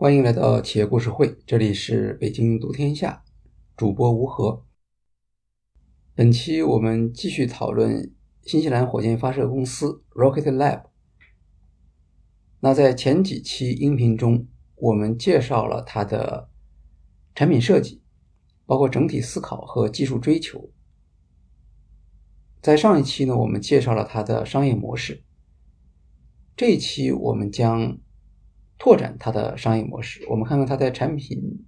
欢迎来到企业故事会，这里是北京读天下，主播吴和。本期我们继续讨论新西兰火箭发射公司 Rocket Lab。那在前几期音频中，我们介绍了它的产品设计，包括整体思考和技术追求。在上一期呢，我们介绍了它的商业模式。这一期我们将拓展它的商业模式，我们看看它在产品、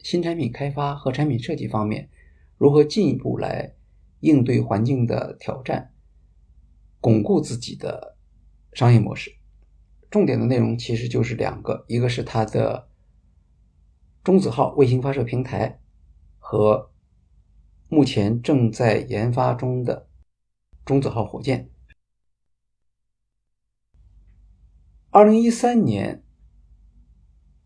新产品开发和产品设计方面如何进一步来应对环境的挑战，巩固自己的商业模式。重点的内容其实就是两个，一个是它的中子号卫星发射平台和目前正在研发中的中子号火箭。二零一三年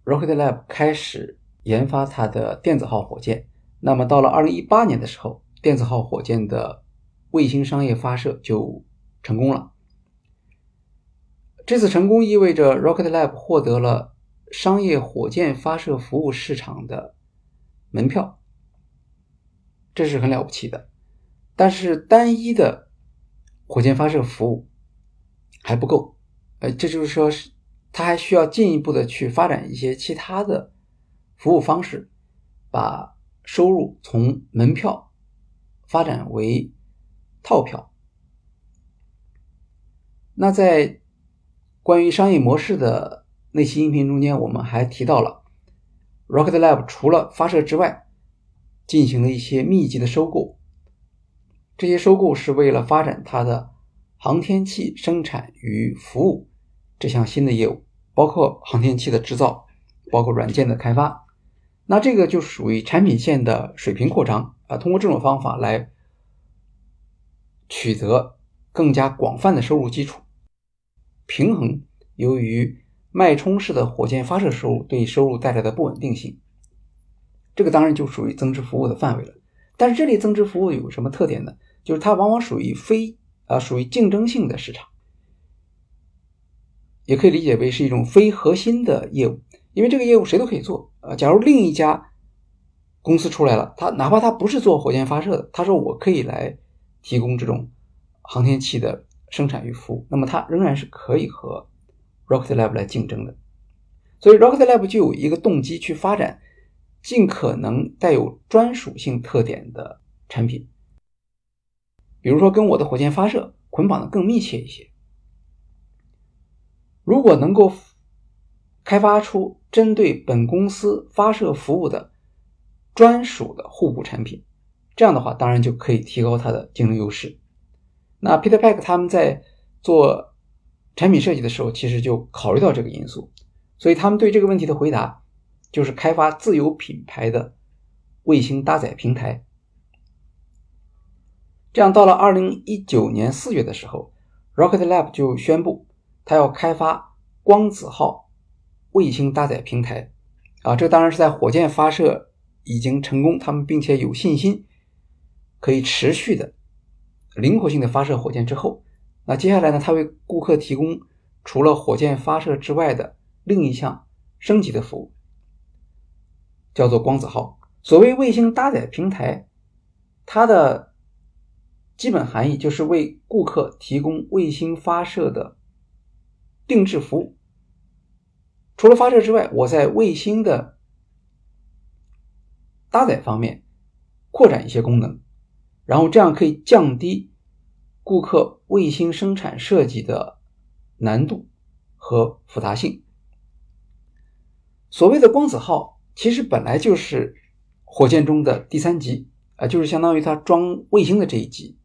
，Rocket Lab 开始研发它的电子号火箭。那么到了二零一八年的时候，电子号火箭的卫星商业发射就成功了。这次成功意味着 Rocket Lab 获得了商业火箭发射服务市场的门票，这是很了不起的。但是单一的火箭发射服务还不够。呃，这就是说，是他还需要进一步的去发展一些其他的服务方式，把收入从门票发展为套票。那在关于商业模式的那期音频中间，我们还提到了 Rocket Lab 除了发射之外，进行了一些密集的收购。这些收购是为了发展它的。航天器生产与服务这项新的业务，包括航天器的制造，包括软件的开发，那这个就属于产品线的水平扩张啊。通过这种方法来取得更加广泛的收入基础，平衡由于脉冲式的火箭发射收入对收入带来的不稳定性。这个当然就属于增值服务的范围了。但是这类增值服务有什么特点呢？就是它往往属于非。啊，属于竞争性的市场，也可以理解为是一种非核心的业务，因为这个业务谁都可以做。啊，假如另一家公司出来了，他哪怕他不是做火箭发射的，他说我可以来提供这种航天器的生产与服务，那么他仍然是可以和 Rocket Lab 来竞争的。所以 Rocket Lab 就有一个动机去发展尽可能带有专属性特点的产品。比如说，跟我的火箭发射捆绑的更密切一些。如果能够开发出针对本公司发射服务的专属的互补产品，这样的话，当然就可以提高它的竞争优势。那 Peter Pack 他们在做产品设计的时候，其实就考虑到这个因素，所以他们对这个问题的回答就是开发自有品牌的卫星搭载平台。这样，到了二零一九年四月的时候，Rocket Lab 就宣布，它要开发光子号卫星搭载平台。啊，这当然是在火箭发射已经成功，他们并且有信心可以持续的灵活性的发射火箭之后，那接下来呢，它为顾客提供除了火箭发射之外的另一项升级的服务，叫做光子号。所谓卫星搭载平台，它的基本含义就是为顾客提供卫星发射的定制服务。除了发射之外，我在卫星的搭载方面扩展一些功能，然后这样可以降低顾客卫星生产设计的难度和复杂性。所谓的光子号，其实本来就是火箭中的第三级啊，就是相当于它装卫星的这一级。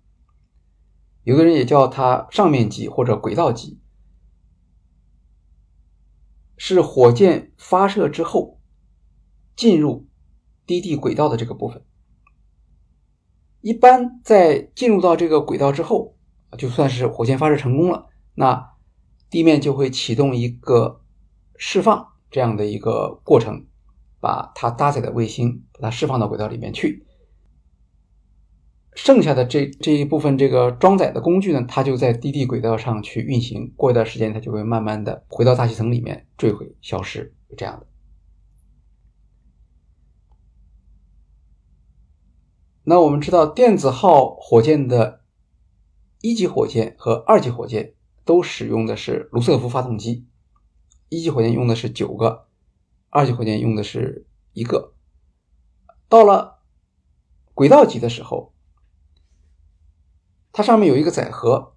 有的人也叫它上面级或者轨道级，是火箭发射之后进入低地轨道的这个部分。一般在进入到这个轨道之后，就算是火箭发射成功了，那地面就会启动一个释放这样的一个过程，把它搭载的卫星把它释放到轨道里面去。剩下的这这一部分这个装载的工具呢，它就在低地轨道上去运行，过一段时间它就会慢慢的回到大气层里面坠毁消失，是这样的。那我们知道，电子号火箭的一级火箭和二级火箭都使用的是卢瑟福发动机，一级火箭用的是九个，二级火箭用的是一个。到了轨道级的时候。它上面有一个载荷，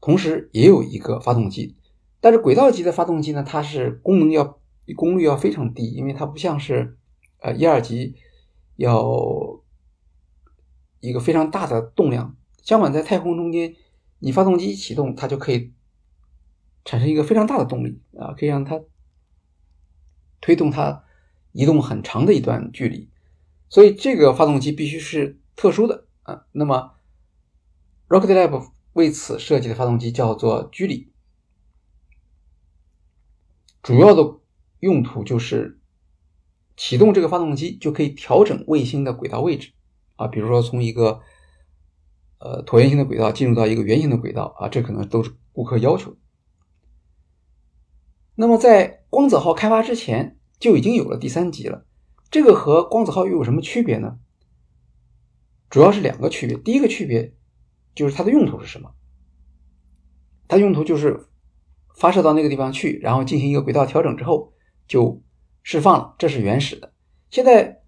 同时也有一个发动机。但是轨道级的发动机呢，它是功能要功率要非常低，因为它不像是呃一二级要一个非常大的动量。相反，在太空中间，你发动机一启动，它就可以产生一个非常大的动力啊，可以让它推动它移动很长的一段距离。所以这个发动机必须是特殊的啊。那么 Rocket Lab 为此设计的发动机叫做居里。主要的用途就是启动这个发动机就可以调整卫星的轨道位置啊，比如说从一个呃椭圆形的轨道进入到一个圆形的轨道啊，这可能都是顾客要求。那么在光子号开发之前就已经有了第三级了，这个和光子号又有什么区别呢？主要是两个区别，第一个区别就是它的用途是什么？它用途就是。发射到那个地方去，然后进行一个轨道调整之后就释放了，这是原始的。现在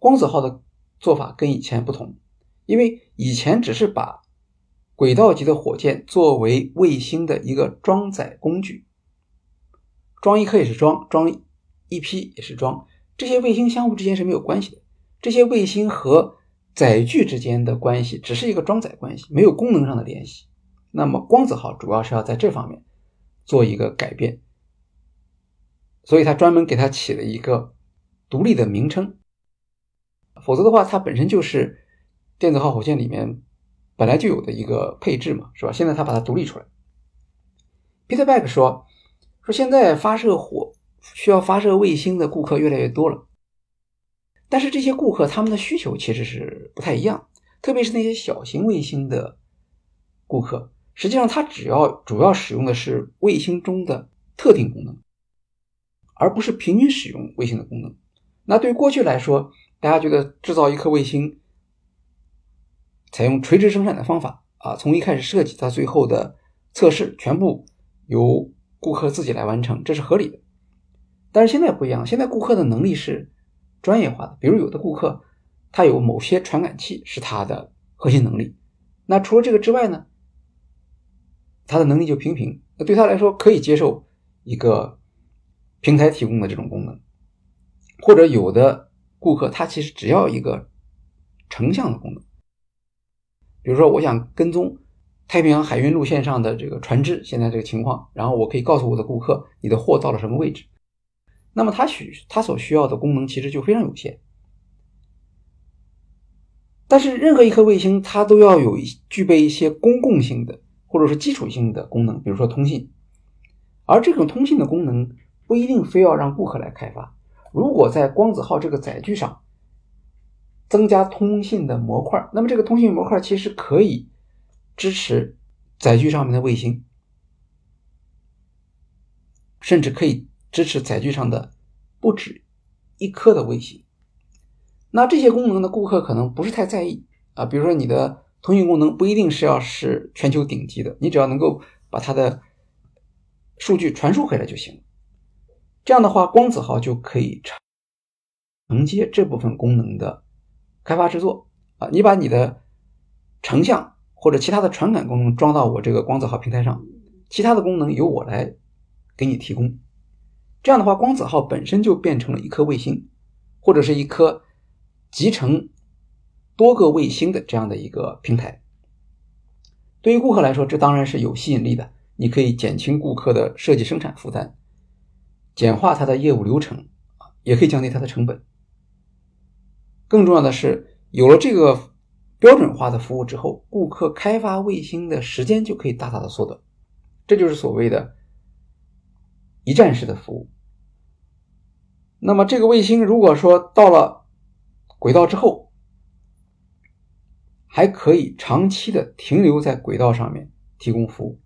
光子号的做法跟以前不同，因为以前只是把轨道级的火箭作为卫星的一个装载工具，装一颗也是装，装一批也是装，这些卫星相互之间是没有关系的，这些卫星和载具之间的关系只是一个装载关系，没有功能上的联系。那么光子号主要是要在这方面。做一个改变，所以他专门给它起了一个独立的名称，否则的话，它本身就是电子号火箭里面本来就有的一个配置嘛，是吧？现在他把它独立出来。Peter Beck 说：“说现在发射火需要发射卫星的顾客越来越多了，但是这些顾客他们的需求其实是不太一样，特别是那些小型卫星的顾客。”实际上，他只要主要使用的是卫星中的特定功能，而不是平均使用卫星的功能。那对过去来说，大家觉得制造一颗卫星，采用垂直生产的方法啊，从一开始设计到最后的测试，全部由顾客自己来完成，这是合理的。但是现在不一样，现在顾客的能力是专业化的，比如有的顾客他有某些传感器是他的核心能力，那除了这个之外呢？他的能力就平平，那对他来说可以接受一个平台提供的这种功能，或者有的顾客他其实只要一个成像的功能，比如说我想跟踪太平洋海运路线上的这个船只现在这个情况，然后我可以告诉我的顾客你的货到了什么位置，那么它需它所需要的功能其实就非常有限，但是任何一颗卫星它都要有一具备一些公共性的。或者是基础性的功能，比如说通信，而这种通信的功能不一定非要让顾客来开发。如果在光子号这个载具上增加通信的模块，那么这个通信模块其实可以支持载具上面的卫星，甚至可以支持载具上的不止一颗的卫星。那这些功能的顾客可能不是太在意啊，比如说你的。通讯功能不一定是要是全球顶级的，你只要能够把它的数据传输回来就行。这样的话，光子号就可以承承接这部分功能的开发制作啊。你把你的成像或者其他的传感功能装到我这个光子号平台上，其他的功能由我来给你提供。这样的话，光子号本身就变成了一颗卫星，或者是一颗集成。多个卫星的这样的一个平台，对于顾客来说，这当然是有吸引力的。你可以减轻顾客的设计生产负担，简化他的业务流程，也可以降低他的成本。更重要的是，有了这个标准化的服务之后，顾客开发卫星的时间就可以大大的缩短。这就是所谓的一站式的服务。那么，这个卫星如果说到了轨道之后，还可以长期的停留在轨道上面提供服务，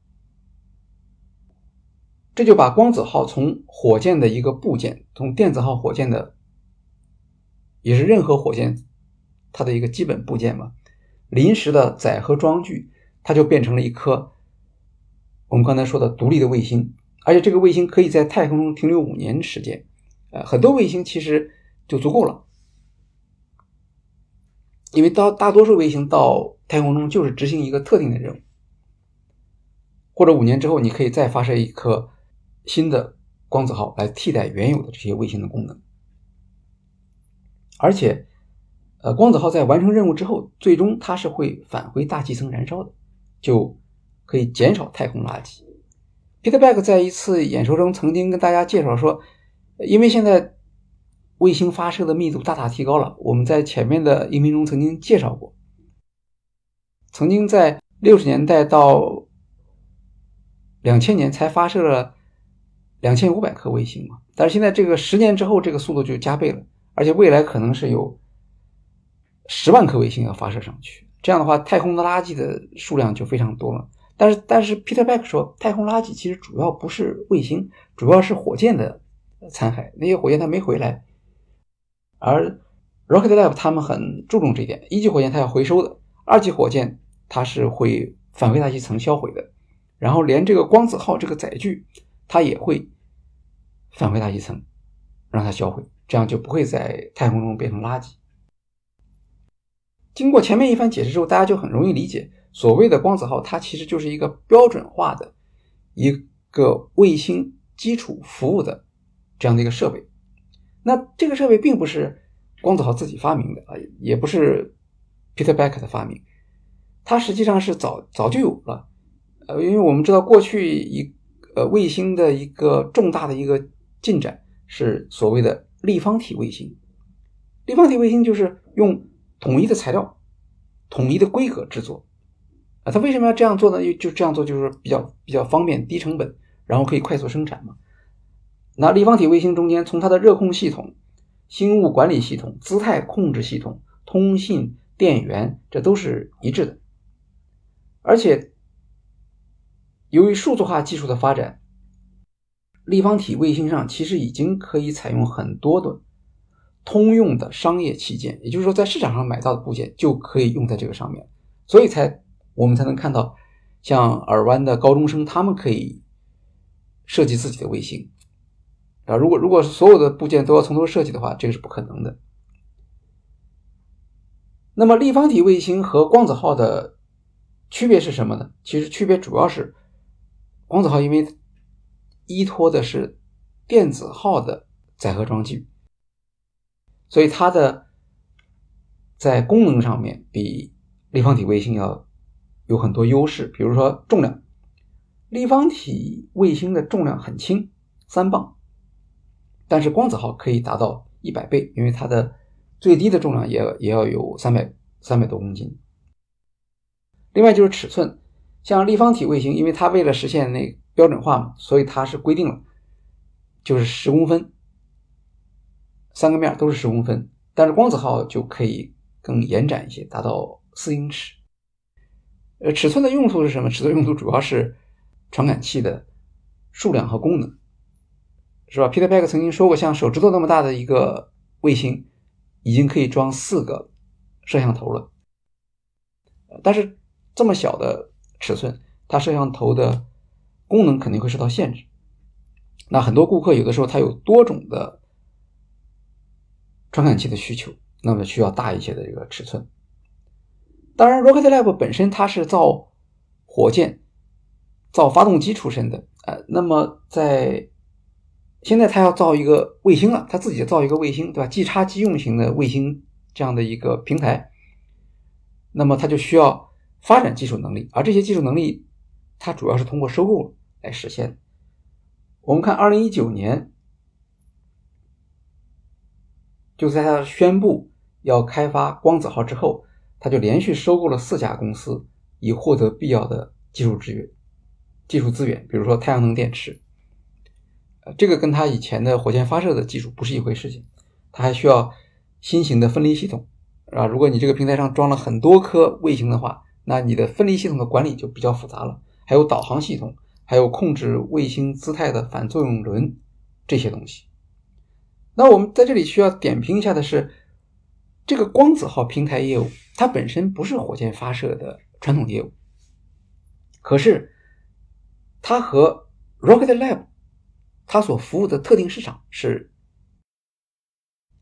这就把光子号从火箭的一个部件，从电子号火箭的，也是任何火箭它的一个基本部件嘛，临时的载荷装具，它就变成了一颗我们刚才说的独立的卫星，而且这个卫星可以在太空中停留五年时间，呃，很多卫星其实就足够了，因为到大多数卫星到太空中就是执行一个特定的任务，或者五年之后你可以再发射一颗新的光子号来替代原有的这些卫星的功能。而且，呃，光子号在完成任务之后，最终它是会返回大气层燃烧的，就可以减少太空垃圾。Peter Beck 在一次演说中曾经跟大家介绍说，因为现在卫星发射的密度大大提高了，我们在前面的音频中曾经介绍过，曾经在六十年代到两千年才发射了两千五百颗卫星嘛，但是现在这个十年之后，这个速度就加倍了。而且未来可能是有十万颗卫星要发射上去，这样的话，太空的垃圾的数量就非常多了。但是，但是 Peter Beck 说，太空垃圾其实主要不是卫星，主要是火箭的残骸，那些火箭它没回来。而 Rocket Lab 他们很注重这一点，一级火箭它要回收的，二级火箭它是会返回大气层销毁的，然后连这个光子号这个载具，它也会返回大气层，让它销毁。这样就不会在太空中变成垃圾。经过前面一番解释之后，大家就很容易理解，所谓的光子号，它其实就是一个标准化的一个卫星基础服务的这样的一个设备。那这个设备并不是光子号自己发明的啊，也不是 Peter Beck 的发明，它实际上是早早就有了。呃，因为我们知道过去一呃卫星的一个重大的一个进展是所谓的。立方体卫星，立方体卫星就是用统一的材料、统一的规格制作啊。它为什么要这样做呢？就这样做就是比较比较方便、低成本，然后可以快速生产嘛。那立方体卫星中间，从它的热控系统、星物管理系统、姿态控制系统、通信电源，这都是一致的。而且，由于数字化技术的发展。立方体卫星上其实已经可以采用很多的通用的商业器件，也就是说，在市场上买到的部件就可以用在这个上面，所以才我们才能看到像尔湾的高中生，他们可以设计自己的卫星啊。如果如果所有的部件都要从头设计的话，这个是不可能的。那么，立方体卫星和光子号的区别是什么呢？其实区别主要是光子号因为。依托的是电子号的载荷装具，所以它的在功能上面比立方体卫星要有很多优势。比如说重量，立方体卫星的重量很轻，三磅，但是光子号可以达到一百倍，因为它的最低的重量也也要有三百三百多公斤。另外就是尺寸，像立方体卫星，因为它为了实现那。标准化嘛，所以它是规定了，就是十公分，三个面都是十公分。但是光子号就可以更延展一些，达到四英尺。呃，尺寸的用途是什么？尺寸用途主要是传感器的数量和功能，是吧？Peter Beck 曾经说过，像手指头那么大的一个卫星，已经可以装四个摄像头了。但是这么小的尺寸，它摄像头的功能肯定会受到限制。那很多顾客有的时候他有多种的传感器的需求，那么需要大一些的这个尺寸。当然，Rocket Lab 本身它是造火箭、造发动机出身的，呃，那么在现在它要造一个卫星了，它自己造一个卫星，对吧？即插即用型的卫星这样的一个平台，那么他就需要发展技术能力，而这些技术能力，它主要是通过收购。来实现。我们看，二零一九年，就在他宣布要开发光子号之后，他就连续收购了四家公司，以获得必要的技术资源。技术资源，比如说太阳能电池，呃，这个跟他以前的火箭发射的技术不是一回事情。他还需要新型的分离系统，啊，如果你这个平台上装了很多颗卫星的话，那你的分离系统的管理就比较复杂了，还有导航系统。还有控制卫星姿态的反作用轮这些东西。那我们在这里需要点评一下的是这个光子号平台业务，它本身不是火箭发射的传统业务，可是它和 Rocket Lab 它所服务的特定市场是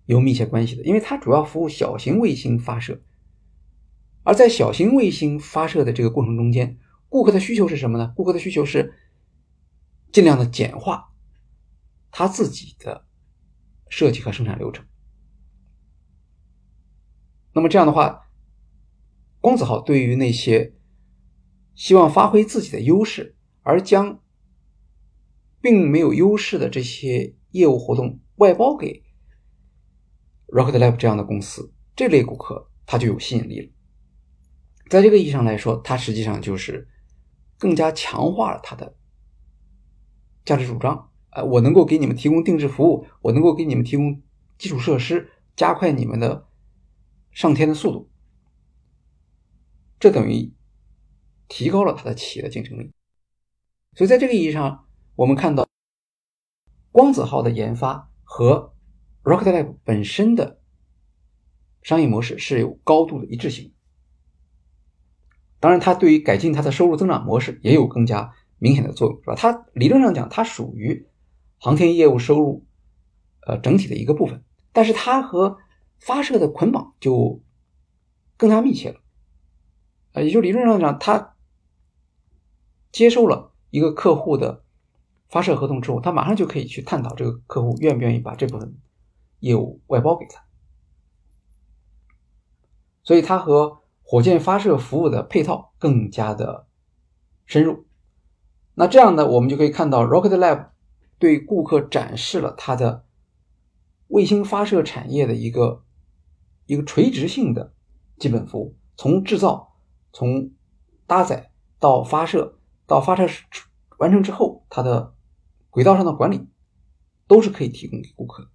有密切关系的，因为它主要服务小型卫星发射，而在小型卫星发射的这个过程中间，顾客的需求是什么呢？顾客的需求是尽量的简化他自己的设计和生产流程。那么这样的话，光子号对于那些希望发挥自己的优势而将并没有优势的这些业务活动外包给 Rocket Lab 这样的公司，这类顾客他就有吸引力了。在这个意义上来说，它实际上就是更加强化了它的价值主张。呃，我能够给你们提供定制服务，我能够给你们提供基础设施，加快你们的。上天的速度，这等于提高了它的企业的竞争力。所以，在这个意义上，我们看到光子号的研发和 Rocket Lab 本身的商业模式是有高度的一致性。当然，它对于改进它的收入增长模式也有更加明显的作用，是吧？它理论上讲，它属于航天业务收入呃整体的一个部分，但是它和发射的捆绑就更加密切了，呃，也就理论上讲，他接受了一个客户的发射合同之后，他马上就可以去探讨这个客户愿不愿意把这部分业务外包给他，所以它和火箭发射服务的配套更加的深入。那这样呢，我们就可以看到 Rocket Lab 对顾客展示了它的卫星发射产业的一个。一个垂直性的基本服务，从制造、从搭载到发射，到发射完成之后，它的轨道上的管理都是可以提供给顾客。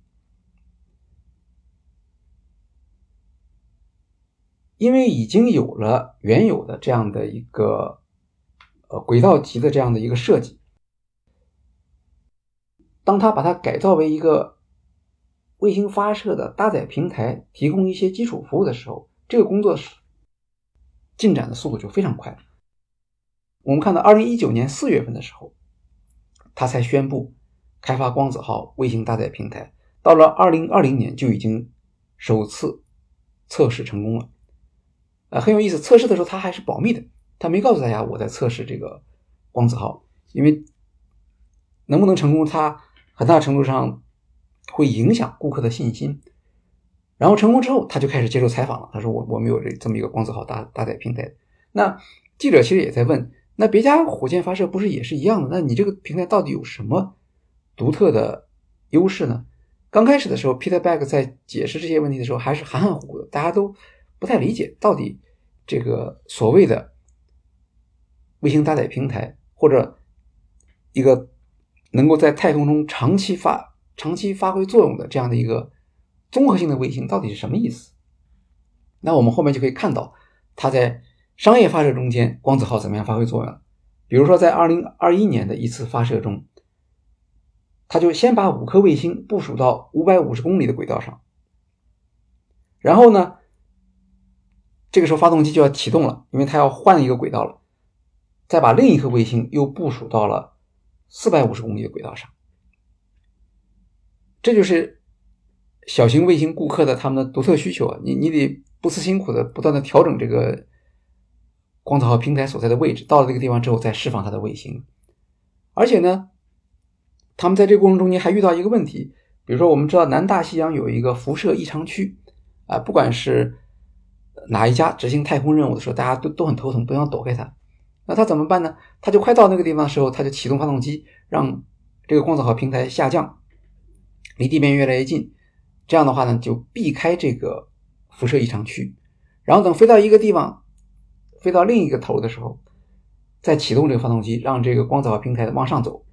因为已经有了原有的这样的一个呃轨道级的这样的一个设计，当他把它改造为一个。卫星发射的搭载平台提供一些基础服务的时候，这个工作进展的速度就非常快。我们看到，二零一九年四月份的时候，他才宣布开发光子号卫星搭载平台，到了二零二零年就已经首次测试成功了。呃，很有意思，测试的时候他还是保密的，他没告诉大家我在测试这个光子号，因为能不能成功，他很大程度上。会影响顾客的信心，然后成功之后，他就开始接受采访了。他说：“我我们有这这么一个光子号搭搭载平台。”那记者其实也在问：“那别家火箭发射不是也是一样的？那你这个平台到底有什么独特的优势呢？”刚开始的时候，Peter Beck 在解释这些问题的时候还是含含糊糊的，大家都不太理解到底这个所谓的卫星搭载平台或者一个能够在太空中长期发。长期发挥作用的这样的一个综合性的卫星到底是什么意思？那我们后面就可以看到，它在商业发射中间，光子号怎么样发挥作用？比如说，在二零二一年的一次发射中，它就先把五颗卫星部署到五百五十公里的轨道上，然后呢，这个时候发动机就要启动了，因为它要换一个轨道了，再把另一颗卫星又部署到了四百五十公里的轨道上。这就是小型卫星顾客的他们的独特需求啊！你你得不辞辛苦的不断的调整这个光子号平台所在的位置，到了这个地方之后再释放它的卫星。而且呢，他们在这个过程中间还遇到一个问题，比如说我们知道南大西洋有一个辐射异常区啊，不管是哪一家执行太空任务的时候，大家都都很头疼，都想躲开它。那他怎么办呢？他就快到那个地方的时候，他就启动发动机，让这个光子号平台下降。离地面越来越近，这样的话呢，就避开这个辐射异常区，然后等飞到一个地方，飞到另一个头的时候，再启动这个发动机，让这个光子号平台往上走。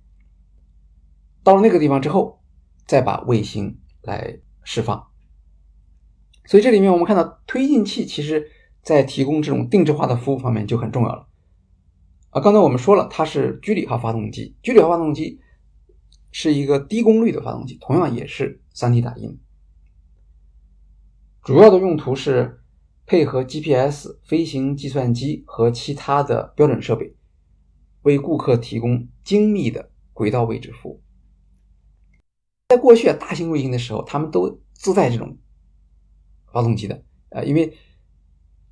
到了那个地方之后，再把卫星来释放。所以这里面我们看到，推进器其实在提供这种定制化的服务方面就很重要了。啊，刚才我们说了，它是居里号发动机，居里号发动机。是一个低功率的发动机，同样也是 3D 打印。主要的用途是配合 GPS 飞行计算机和其他的标准设备，为顾客提供精密的轨道位置服务。在过去啊，大型卫星的时候，他们都自带这种发动机的，呃，因为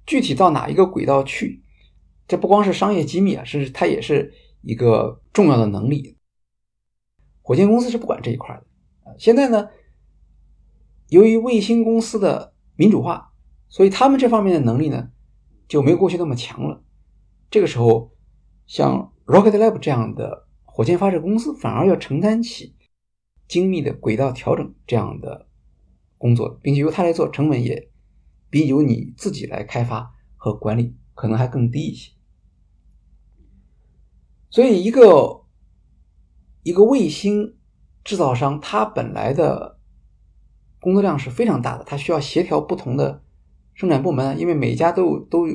具体到哪一个轨道去，这不光是商业机密啊，甚至它也是一个重要的能力。火箭公司是不管这一块的。现在呢，由于卫星公司的民主化，所以他们这方面的能力呢就没有过去那么强了。这个时候，像 Rocket Lab 这样的火箭发射公司反而要承担起精密的轨道调整这样的工作，并且由他来做，成本也比由你自己来开发和管理可能还更低一些。所以，一个一个卫星制造商，它本来的。工作量是非常大的，它需要协调不同的生产部门，因为每家都都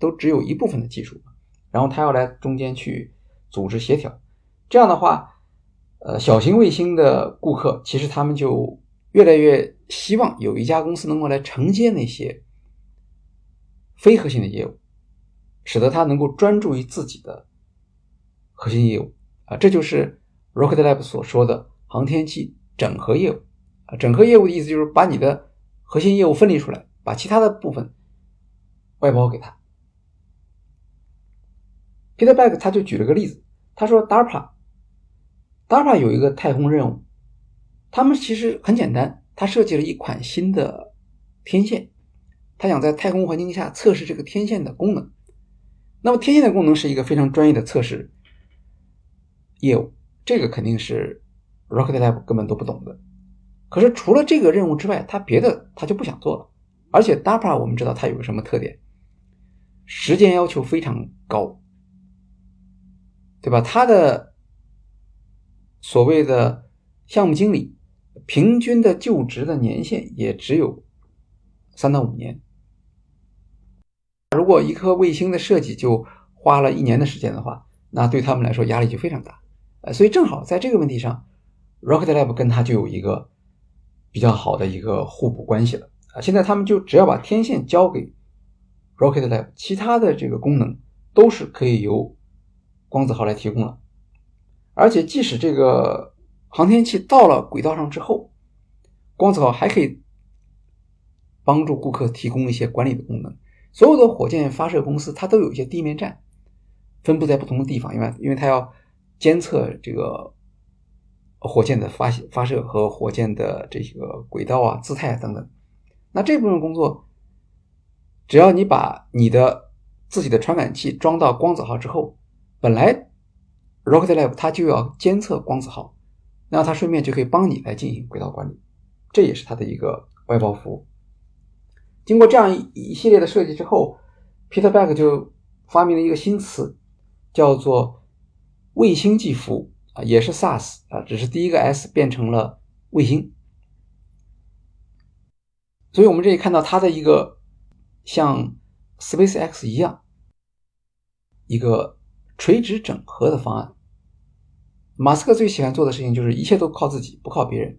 都只有一部分的技术，然后他要来中间去组织协调。这样的话，呃，小型卫星的顾客其实他们就越来越希望有一家公司能够来承接那些非核心的业务，使得他能够专注于自己的核心业务啊，这就是 Rocket Lab 所说的航天器整合业务。啊，整合业务的意思就是把你的核心业务分离出来，把其他的部分外包给他。Peter Beck 他就举了个例子，他说 DARPA，DARPA 有一个太空任务，他们其实很简单，他设计了一款新的天线，他想在太空环境下测试这个天线的功能。那么天线的功能是一个非常专业的测试业务，这个肯定是 Rocket Lab 根本都不懂的。可是除了这个任务之外，他别的他就不想做了。而且 DARPA 我们知道它有个什么特点？时间要求非常高，对吧？他的所谓的项目经理平均的就职的年限也只有三到五年。如果一颗卫星的设计就花了一年的时间的话，那对他们来说压力就非常大。呃，所以正好在这个问题上，Rocket Lab 跟它就有一个。比较好的一个互补关系了啊！现在他们就只要把天线交给 Rocket Lab，其他的这个功能都是可以由光子号来提供了。而且即使这个航天器到了轨道上之后，光子号还可以帮助顾客提供一些管理的功能。所有的火箭发射公司它都有一些地面站，分布在不同的地方，因为因为它要监测这个。火箭的发发射和火箭的这个轨道啊、姿态啊等等，那这部分工作，只要你把你的自己的传感器装到光子号之后，本来 Rocket Lab 它就要监测光子号，那它顺便就可以帮你来进行轨道管理，这也是它的一个外包服务。经过这样一一系列的设计之后，Peter Beck 就发明了一个新词，叫做卫星际服务。啊，也是 SaaS 啊，只是第一个 S 变成了卫星，所以我们这里看到它的一个像 SpaceX 一样一个垂直整合的方案。马斯克最喜欢做的事情就是一切都靠自己，不靠别人。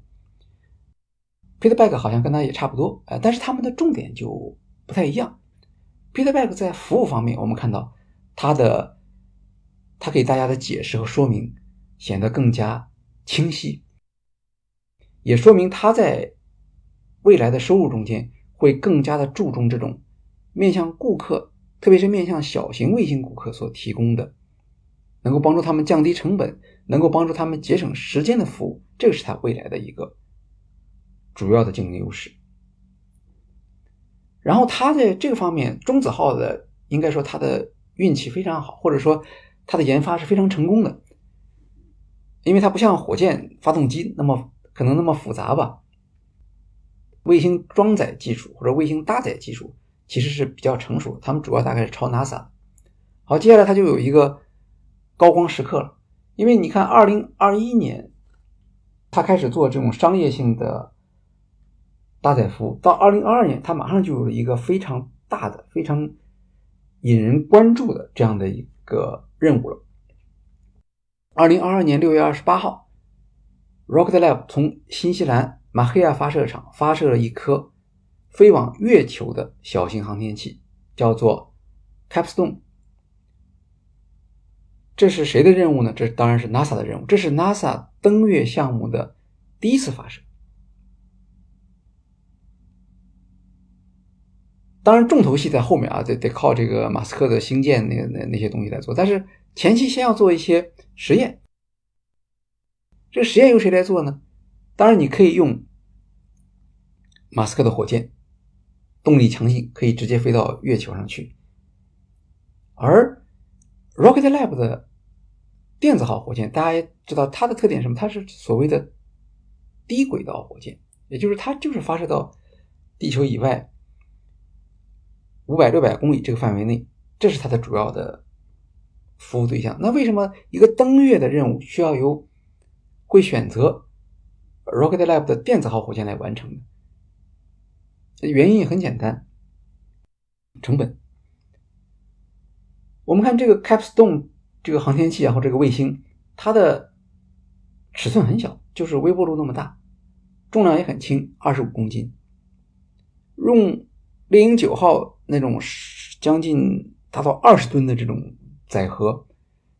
Peter Beck 好像跟他也差不多，呃，但是他们的重点就不太一样。Peter Beck 在服务方面，我们看到他的他给大家的解释和说明。显得更加清晰，也说明他在未来的收入中间会更加的注重这种面向顾客，特别是面向小型卫星顾客所提供的，能够帮助他们降低成本，能够帮助他们节省时间的服务，这个是他未来的一个主要的竞争优势。然后他在这个方面，中子号的应该说他的运气非常好，或者说它的研发是非常成功的。因为它不像火箭发动机那么可能那么复杂吧，卫星装载技术或者卫星搭载技术其实是比较成熟，他们主要大概是抄 NASA。好，接下来它就有一个高光时刻了，因为你看，二零二一年它开始做这种商业性的搭载服务，到二零二二年，它马上就有了一个非常大的、非常引人关注的这样的一个任务了。二零二二年六月二十八号，Rocket Lab 从新西兰马黑亚发射场发射了一颗飞往月球的小型航天器，叫做 Capstone。这是谁的任务呢？这当然是 NASA 的任务。这是 NASA 登月项目的第一次发射。当然，重头戏在后面啊，得得靠这个马斯克的星舰那那那些东西来做。但是前期先要做一些实验。这个实验由谁来做呢？当然，你可以用马斯克的火箭，动力强劲，可以直接飞到月球上去。而 Rocket Lab 的电子号火箭，大家也知道它的特点什么？它是所谓的低轨道火箭，也就是它就是发射到地球以外五百六百公里这个范围内，这是它的主要的服务对象。那为什么一个登月的任务需要由会选择 Rocket Lab 的电子号火箭来完成呢？原因也很简单，成本。我们看这个 Capstone 这个航天器，然后这个卫星，它的尺寸很小，就是微波炉那么大，重量也很轻，二十五公斤。用猎鹰九号那种将近达到二十吨的这种载荷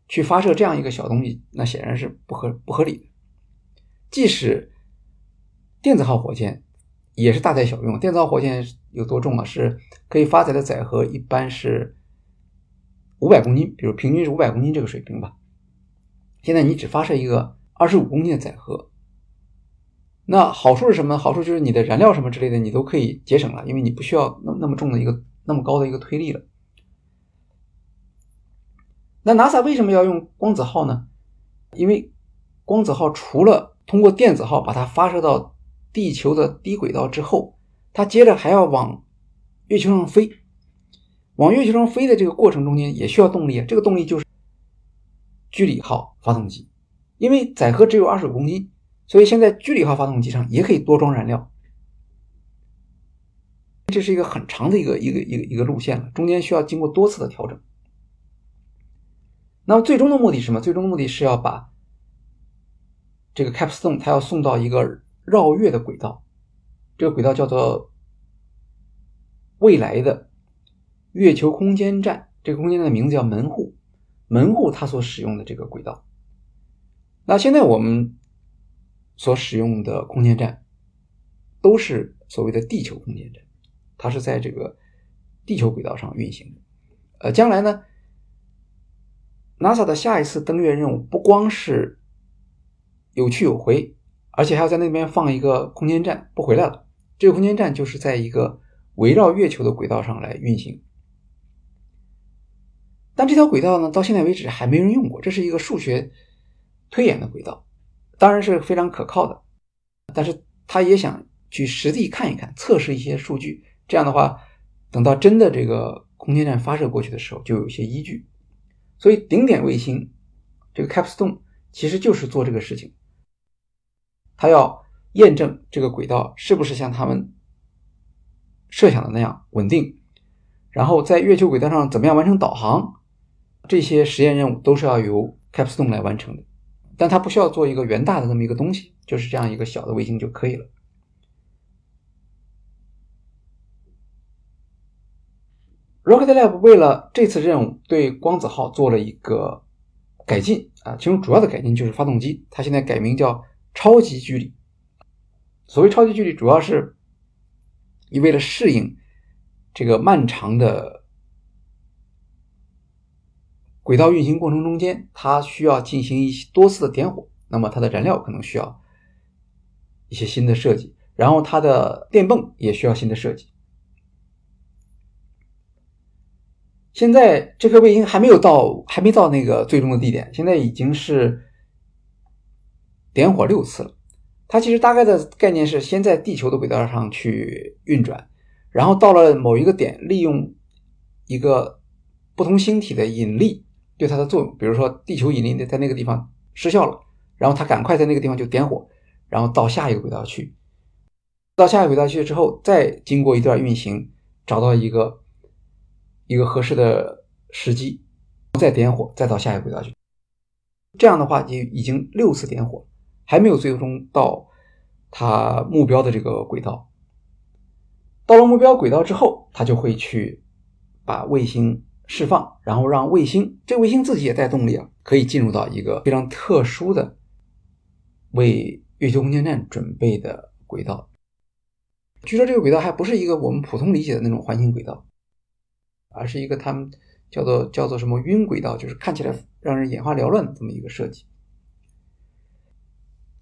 去发射这样一个小东西，那显然是不合不合理的。即使电子号火箭也是大材小用，电子号火箭有多重啊？是可以发载的载荷一般是。五百公斤，比如平均是五百公斤这个水平吧。现在你只发射一个二十五公斤的载荷，那好处是什么？好处就是你的燃料什么之类的，你都可以节省了，因为你不需要那那么重的一个那么高的一个推力了。那 NASA 为什么要用光子号呢？因为光子号除了通过电子号把它发射到地球的低轨道之后，它接着还要往月球上飞。往月球上飞的这个过程中间也需要动力，这个动力就是居里号发动机，因为载荷只有二十五公斤，所以现在居里号发动机上也可以多装燃料。这是一个很长的一个一个一个一个路线了，中间需要经过多次的调整。那么最终的目的是什么？最终的目的是要把这个 Capstone 它要送到一个绕月的轨道，这个轨道叫做未来的。月球空间站，这个空间站的名字叫门户。门户它所使用的这个轨道，那现在我们所使用的空间站都是所谓的地球空间站，它是在这个地球轨道上运行的。呃，将来呢，NASA 的下一次登月任务不光是有去有回，而且还要在那边放一个空间站，不回来了。这个空间站就是在一个围绕月球的轨道上来运行。但这条轨道呢，到现在为止还没人用过。这是一个数学推演的轨道，当然是非常可靠的。但是他也想去实地看一看，测试一些数据。这样的话，等到真的这个空间站发射过去的时候，就有一些依据。所以顶点卫星这个 Capstone 其实就是做这个事情，他要验证这个轨道是不是像他们设想的那样稳定，然后在月球轨道上怎么样完成导航。这些实验任务都是要由 Capstone 来完成的，但它不需要做一个圆大的这么一个东西，就是这样一个小的卫星就可以了。Rocket Lab 为了这次任务对光子号做了一个改进啊，其中主要的改进就是发动机，它现在改名叫超级距离。所谓超级距离，主要是你为了适应这个漫长的。轨道运行过程中间，它需要进行一些多次的点火，那么它的燃料可能需要一些新的设计，然后它的电泵也需要新的设计。现在这颗卫星还没有到，还没到那个最终的地点，现在已经是点火六次了。它其实大概的概念是，先在地球的轨道上去运转，然后到了某一个点，利用一个不同星体的引力。对它的作用，比如说地球引力在那个地方失效了，然后它赶快在那个地方就点火，然后到下一个轨道去。到下一个轨道去之后，再经过一段运行，找到一个一个合适的时机，再点火，再到下一个轨道去。这样的话，就已经六次点火，还没有最终到它目标的这个轨道。到了目标轨道之后，它就会去把卫星释放，然后让卫星，这卫星自己也带动力啊，可以进入到一个非常特殊的为月球空间站准备的轨道。据说这个轨道还不是一个我们普通理解的那种环形轨道，而是一个他们叫做叫做什么晕轨道，就是看起来让人眼花缭乱的这么一个设计。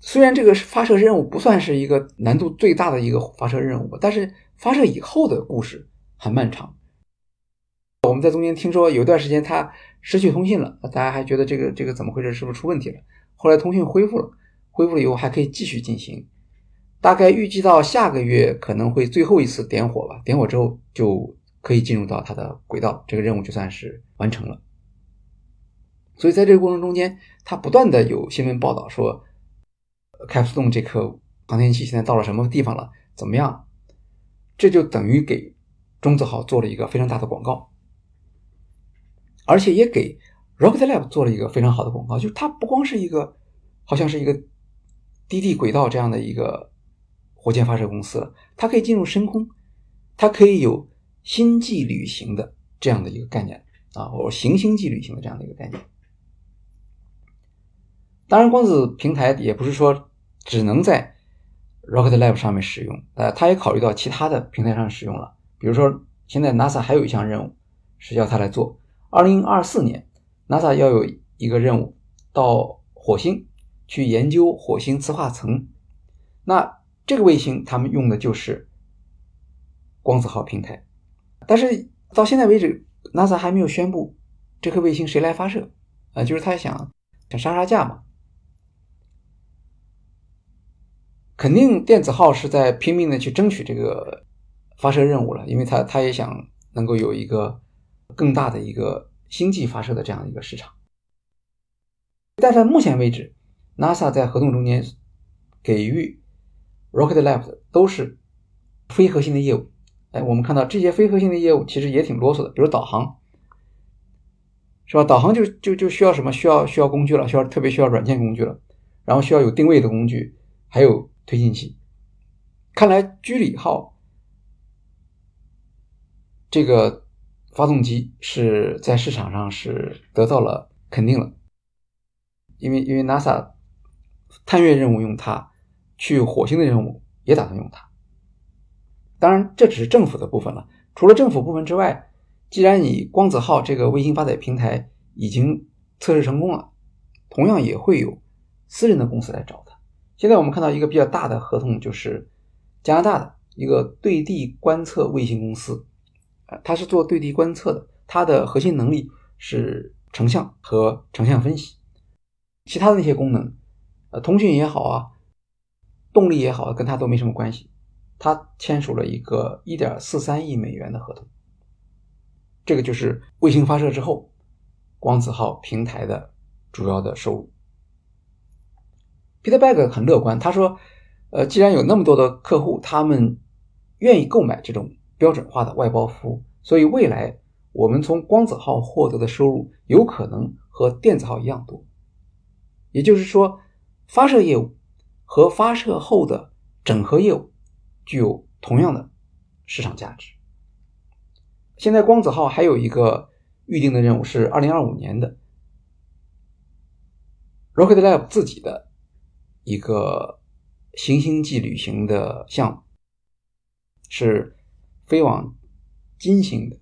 虽然这个发射任务不算是一个难度最大的一个发射任务吧，但是发射以后的故事很漫长。我们在中间听说有段时间它失去通信了，大家还觉得这个这个怎么回事？是不是出问题了？后来通讯恢复了，恢复了以后还可以继续进行。大概预计到下个月可能会最后一次点火吧，点火之后就可以进入到它的轨道，这个任务就算是完成了。所以在这个过程中间，它不断的有新闻报道说，开普敦这颗航天器现在到了什么地方了，怎么样？这就等于给中子号做了一个非常大的广告，而且也给 Rocket Lab 做了一个非常好的广告，就是它不光是一个，好像是一个低地轨道这样的一个。火箭发射公司，它可以进入深空，它可以有星际旅行的这样的一个概念啊，或者行星际旅行的这样的一个概念。当然，光子平台也不是说只能在 Rocket Lab 上面使用，呃，它也考虑到其他的平台上使用了。比如说，现在 NASA 还有一项任务是要它来做。二零二四年，NASA 要有一个任务到火星去研究火星磁化层，那。这个卫星他们用的就是光子号平台，但是到现在为止，NASA 还没有宣布这颗卫星谁来发射啊，就是他想想杀杀价嘛。肯定电子号是在拼命的去争取这个发射任务了，因为他他也想能够有一个更大的一个星际发射的这样一个市场。但是目前为止，NASA 在合同中间给予。Rocket Lab 都是非核心的业务，哎，我们看到这些非核心的业务其实也挺啰嗦的，比如导航，是吧？导航就就就需要什么？需要需要工具了，需要特别需要软件工具了，然后需要有定位的工具，还有推进器。看来居里号这个发动机是在市场上是得到了肯定了，因为因为 NASA 探月任务用它。去火星的任务也打算用它，当然这只是政府的部分了。除了政府部分之外，既然你光子号这个卫星发载平台已经测试成功了，同样也会有私人的公司来找它。现在我们看到一个比较大的合同，就是加拿大的一个对地观测卫星公司，啊，它是做对地观测的，它的核心能力是成像和成像分析，其他的那些功能，呃，通讯也好啊。动力也好，跟它都没什么关系。他签署了一个一点四三亿美元的合同，这个就是卫星发射之后，光子号平台的主要的收入。Peter Bag 很乐观，他说：“呃，既然有那么多的客户，他们愿意购买这种标准化的外包服务，所以未来我们从光子号获得的收入有可能和电子号一样多。也就是说，发射业务。”和发射后的整合业务具有同样的市场价值。现在光子号还有一个预定的任务是二零二五年的 Rocket Lab 自己的一个行星际旅行的项目，是飞往金星的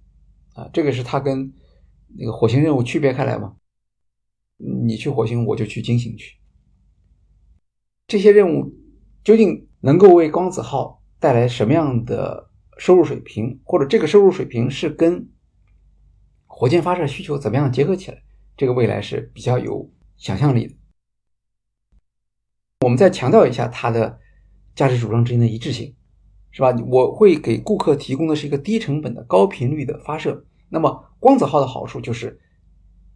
啊，这个是它跟那个火星任务区别开来嘛？你去火星，我就去金星去。这些任务究竟能够为光子号带来什么样的收入水平，或者这个收入水平是跟火箭发射需求怎么样结合起来？这个未来是比较有想象力的。我们再强调一下它的价值主张之间的一致性，是吧？我会给顾客提供的是一个低成本的高频率的发射。那么光子号的好处就是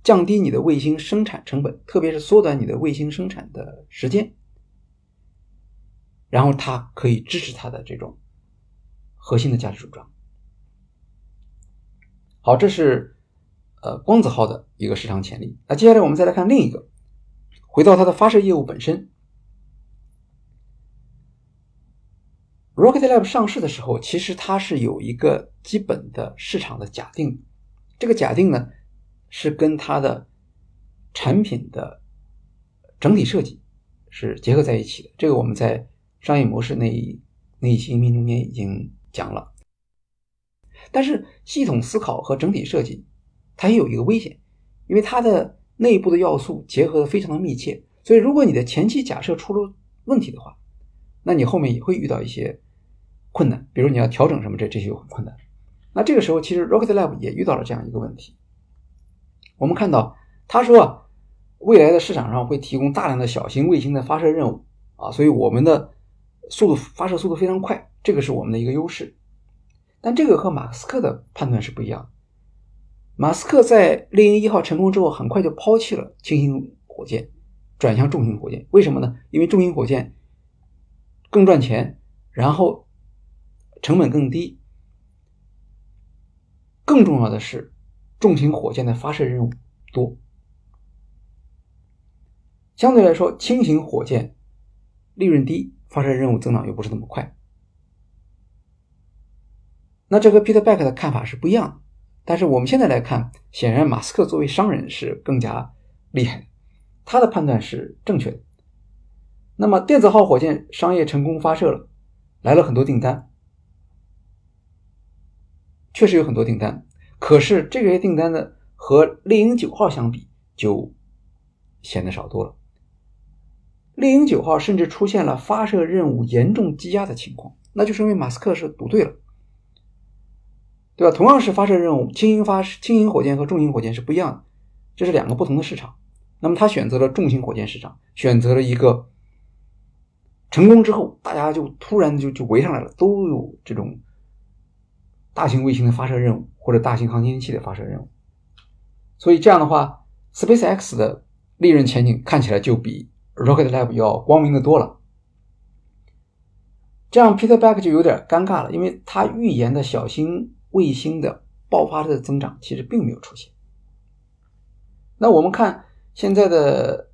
降低你的卫星生产成本，特别是缩短你的卫星生产的时间。然后它可以支持它的这种核心的价值主张。好，这是呃光子号的一个市场潜力。那接下来我们再来看另一个，回到它的发射业务本身。Rocket Lab 上市的时候，其实它是有一个基本的市场的假定，这个假定呢是跟它的产品的整体设计是结合在一起的。这个我们在商业模式那一那一期音频中间已经讲了。但是系统思考和整体设计，它也有一个危险，因为它的内部的要素结合的非常的密切，所以如果你的前期假设出了问题的话，那你后面也会遇到一些。困难，比如你要调整什么，这这些就很困难。那这个时候，其实 Rocket Lab 也遇到了这样一个问题。我们看到，他说啊未来的市场上会提供大量的小型卫星的发射任务啊，所以我们的速度发射速度非常快，这个是我们的一个优势。但这个和马斯克的判断是不一样。马斯克在猎鹰一号成功之后，很快就抛弃了轻型火箭，转向重型火箭。为什么呢？因为重型火箭更赚钱，然后。成本更低，更重要的是，重型火箭的发射任务多。相对来说，轻型火箭利润低，发射任务增长又不是那么快。那这和 Peter Beck 的看法是不一样的。但是我们现在来看，显然马斯克作为商人是更加厉害，他的判断是正确的。那么电子号火箭商业成功发射了，来了很多订单。确实有很多订单，可是这些订单呢，和猎鹰九号相比就显得少多了。猎鹰九号甚至出现了发射任务严重积压的情况，那就是因为马斯克是赌对了，对吧？同样是发射任务，轻型发轻型火箭和重型火箭是不一样的，这是两个不同的市场。那么他选择了重型火箭市场，选择了一个成功之后，大家就突然就就围上来了，都有这种。大型卫星的发射任务或者大型航天器的发射任务，所以这样的话，SpaceX 的利润前景看起来就比 Rocket Lab 要光明的多了。这样 Peter Beck 就有点尴尬了，因为他预言的小型卫星的爆发式的增长其实并没有出现。那我们看现在的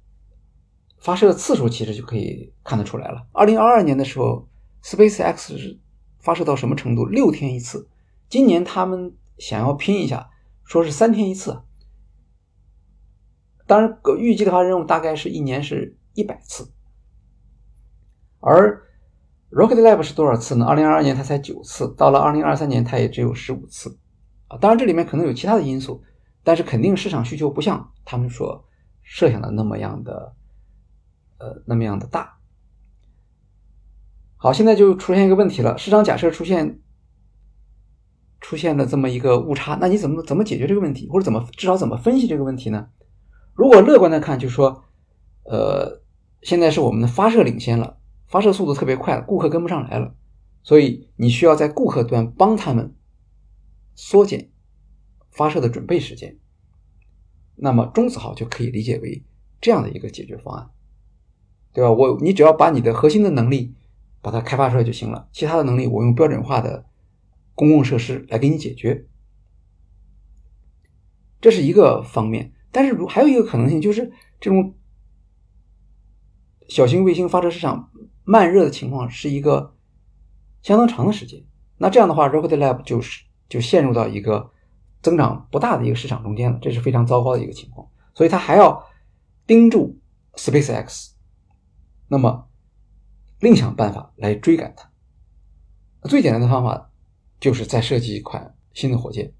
发射次数，其实就可以看得出来了。二零二二年的时候，SpaceX 是发射到什么程度？六天一次。今年他们想要拼一下，说是三天一次。当然，预计的话，任务大概是一年是一百次。而 Rocket Lab 是多少次呢？二零二二年它才九次，到了二零二三年它也只有十五次。啊，当然这里面可能有其他的因素，但是肯定市场需求不像他们所设想的那么样的，呃，那么样的大。好，现在就出现一个问题了，市场假设出现。出现了这么一个误差，那你怎么怎么解决这个问题，或者怎么至少怎么分析这个问题呢？如果乐观的看，就是说，呃，现在是我们的发射领先了，发射速度特别快了，顾客跟不上来了，所以你需要在顾客端帮他们缩减发射的准备时间。那么中子号就可以理解为这样的一个解决方案，对吧？我你只要把你的核心的能力把它开发出来就行了，其他的能力我用标准化的。公共设施来给你解决，这是一个方面。但是如还有一个可能性，就是这种小型卫星发射市场慢热的情况是一个相当长的时间。那这样的话，Rocket Lab 就是就陷入到一个增长不大的一个市场中间了，这是非常糟糕的一个情况。所以他还要盯住 SpaceX，那么另想办法来追赶它。最简单的方法。就是再设计一款新的火箭，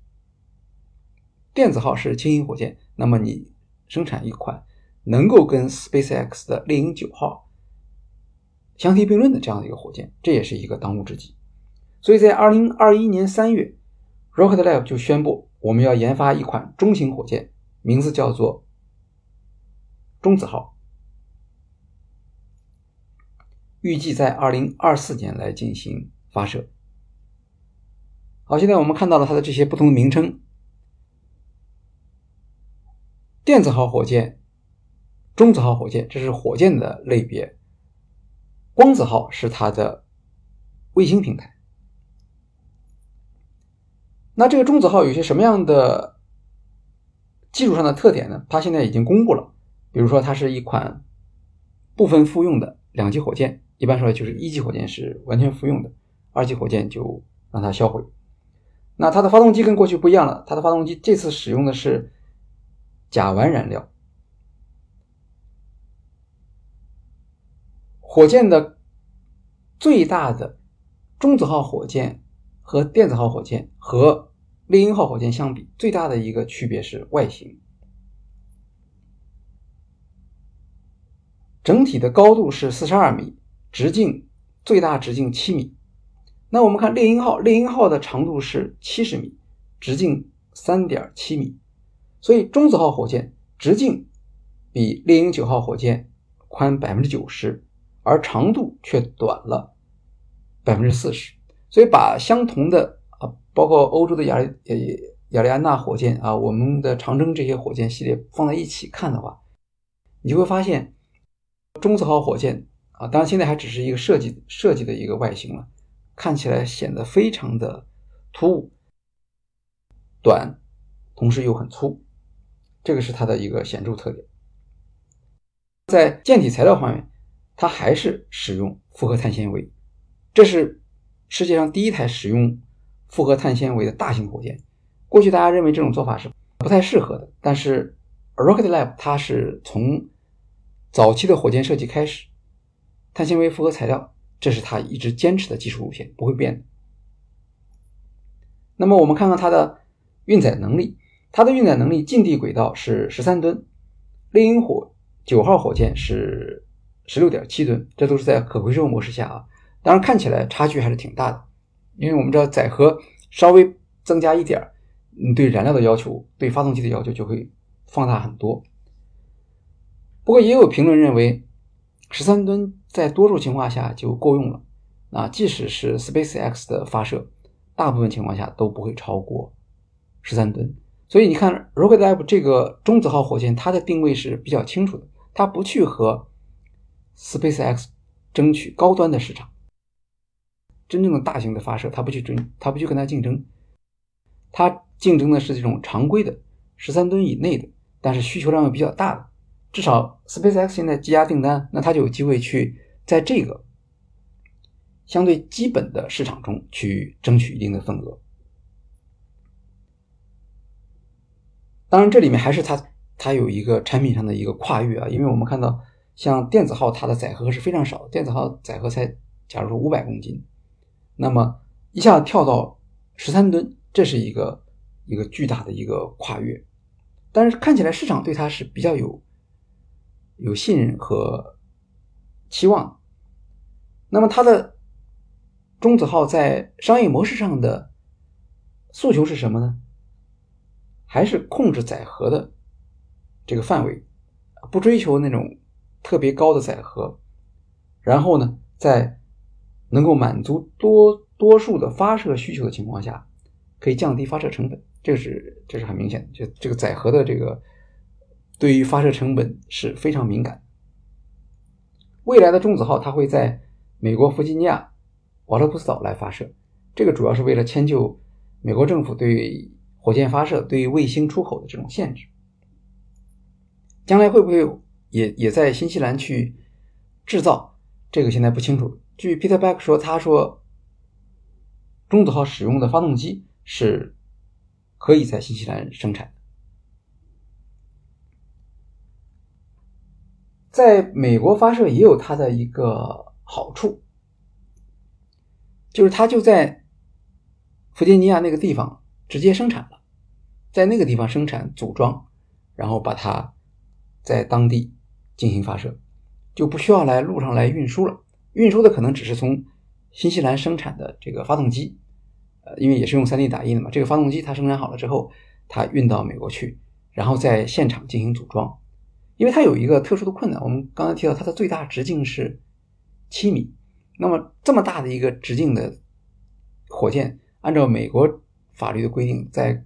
电子号是轻型火箭，那么你生产一款能够跟 SpaceX 的猎鹰九号相提并论的这样的一个火箭，这也是一个当务之急。所以在二零二一年三月，Rocket Lab 就宣布我们要研发一款中型火箭，名字叫做中子号，预计在二零二四年来进行发射。好，现在我们看到了它的这些不同的名称：电子号火箭、中子号火箭，这是火箭的类别；光子号是它的卫星平台。那这个中子号有些什么样的技术上的特点呢？它现在已经公布了，比如说它是一款部分复用的两级火箭，一般说来就是一级火箭是完全复用的，二级火箭就让它销毁。那它的发动机跟过去不一样了，它的发动机这次使用的是甲烷燃料。火箭的最大的中子号火箭和电子号火箭和猎鹰号火箭相比，最大的一个区别是外形。整体的高度是四十二米，直径最大直径七米。那我们看猎鹰号，猎鹰号的长度是七十米，直径三点七米。所以中子号火箭直径比猎鹰九号火箭宽百分之九十，而长度却短了百分之四十。所以把相同的啊，包括欧洲的亚呃亚利安娜火箭啊，我们的长征这些火箭系列放在一起看的话，你就会发现中子号火箭啊，当然现在还只是一个设计设计的一个外形了。看起来显得非常的突兀、短，同时又很粗，这个是它的一个显著特点。在舰体材料方面，它还是使用复合碳纤维，这是世界上第一台使用复合碳纤维的大型火箭。过去大家认为这种做法是不太适合的，但是 Rocket Lab 它是从早期的火箭设计开始，碳纤维复合材料。这是它一直坚持的技术路线，不会变的。那么我们看看它的运载能力，它的运载能力近地轨道是十三吨，猎鹰火九号火箭是十六点七吨，这都是在可回收模式下啊。当然看起来差距还是挺大的，因为我们知道载荷稍微增加一点儿，你对燃料的要求、对发动机的要求就会放大很多。不过也有评论认为。十三吨在多数情况下就够用了，啊，即使是 SpaceX 的发射，大部分情况下都不会超过十三吨。所以你看，Rocket Lab 这个中子号火箭，它的定位是比较清楚的，它不去和 SpaceX 争取高端的市场，真正的大型的发射，它不去争，它不去跟它竞争，它竞争的是这种常规的十三吨以内的，但是需求量又比较大的。至少 SpaceX 现在积压订单，那它就有机会去在这个相对基本的市场中去争取一定的份额。当然，这里面还是它它有一个产品上的一个跨越啊，因为我们看到像电子号它的载荷是非常少，电子号载荷才假如说五百公斤，那么一下跳到十三吨，这是一个一个巨大的一个跨越。但是看起来市场对它是比较有。有信任和期望，那么它的中子号在商业模式上的诉求是什么呢？还是控制载荷的这个范围，不追求那种特别高的载荷，然后呢，在能够满足多多数的发射需求的情况下，可以降低发射成本，这个是这是很明显的，就这个载荷的这个。对于发射成本是非常敏感。未来的中子号它会在美国弗吉尼亚瓦勒普斯岛来发射，这个主要是为了迁就美国政府对火箭发射、对卫星出口的这种限制。将来会不会也也在新西兰去制造？这个现在不清楚。据 Peter Beck 说，他说中子号使用的发动机是可以在新西兰生产。在美国发射也有它的一个好处，就是它就在弗吉尼亚那个地方直接生产了，在那个地方生产组装，然后把它在当地进行发射，就不需要来路上来运输了。运输的可能只是从新西兰生产的这个发动机，呃，因为也是用 3D 打印的嘛。这个发动机它生产好了之后，它运到美国去，然后在现场进行组装。因为它有一个特殊的困难，我们刚才提到它的最大直径是七米，那么这么大的一个直径的火箭，按照美国法律的规定，在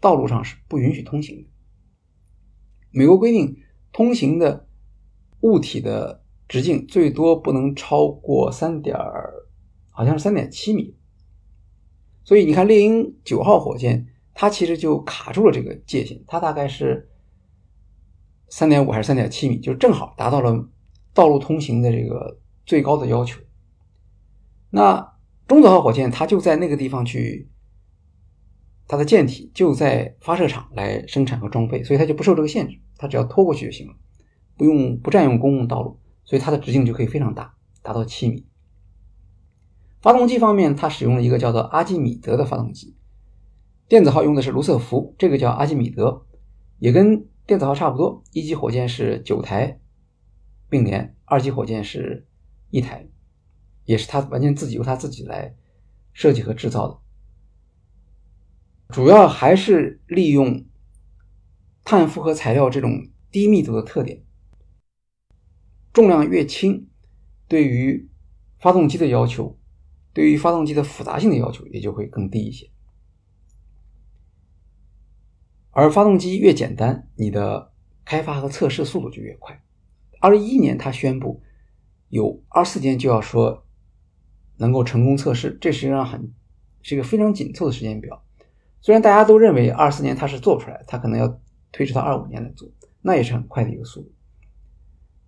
道路上是不允许通行的。美国规定，通行的物体的直径最多不能超过三点，好像是三点七米。所以你看，猎鹰九号火箭，它其实就卡住了这个界限，它大概是。三点五还是三点七米，就正好达到了道路通行的这个最高的要求。那中子号火箭它就在那个地方去，它的舰体就在发射场来生产和装备，所以它就不受这个限制，它只要拖过去就行了，不用不占用公共道路，所以它的直径就可以非常大，达到七米。发动机方面，它使用了一个叫做阿基米德的发动机，电子号用的是卢瑟福，这个叫阿基米德，也跟电子号差不多，一级火箭是九台并联，二级火箭是一台，也是他完全自己由他自己来设计和制造的，主要还是利用碳复合材料这种低密度的特点，重量越轻，对于发动机的要求。对于发动机的复杂性的要求也就会更低一些，而发动机越简单，你的开发和测试速度就越快。二零一一年，他宣布有二四年就要说能够成功测试，这实际上很是一个非常紧凑的时间表。虽然大家都认为二四年它是做不出来，它可能要推迟到二五年来做，那也是很快的一个速度。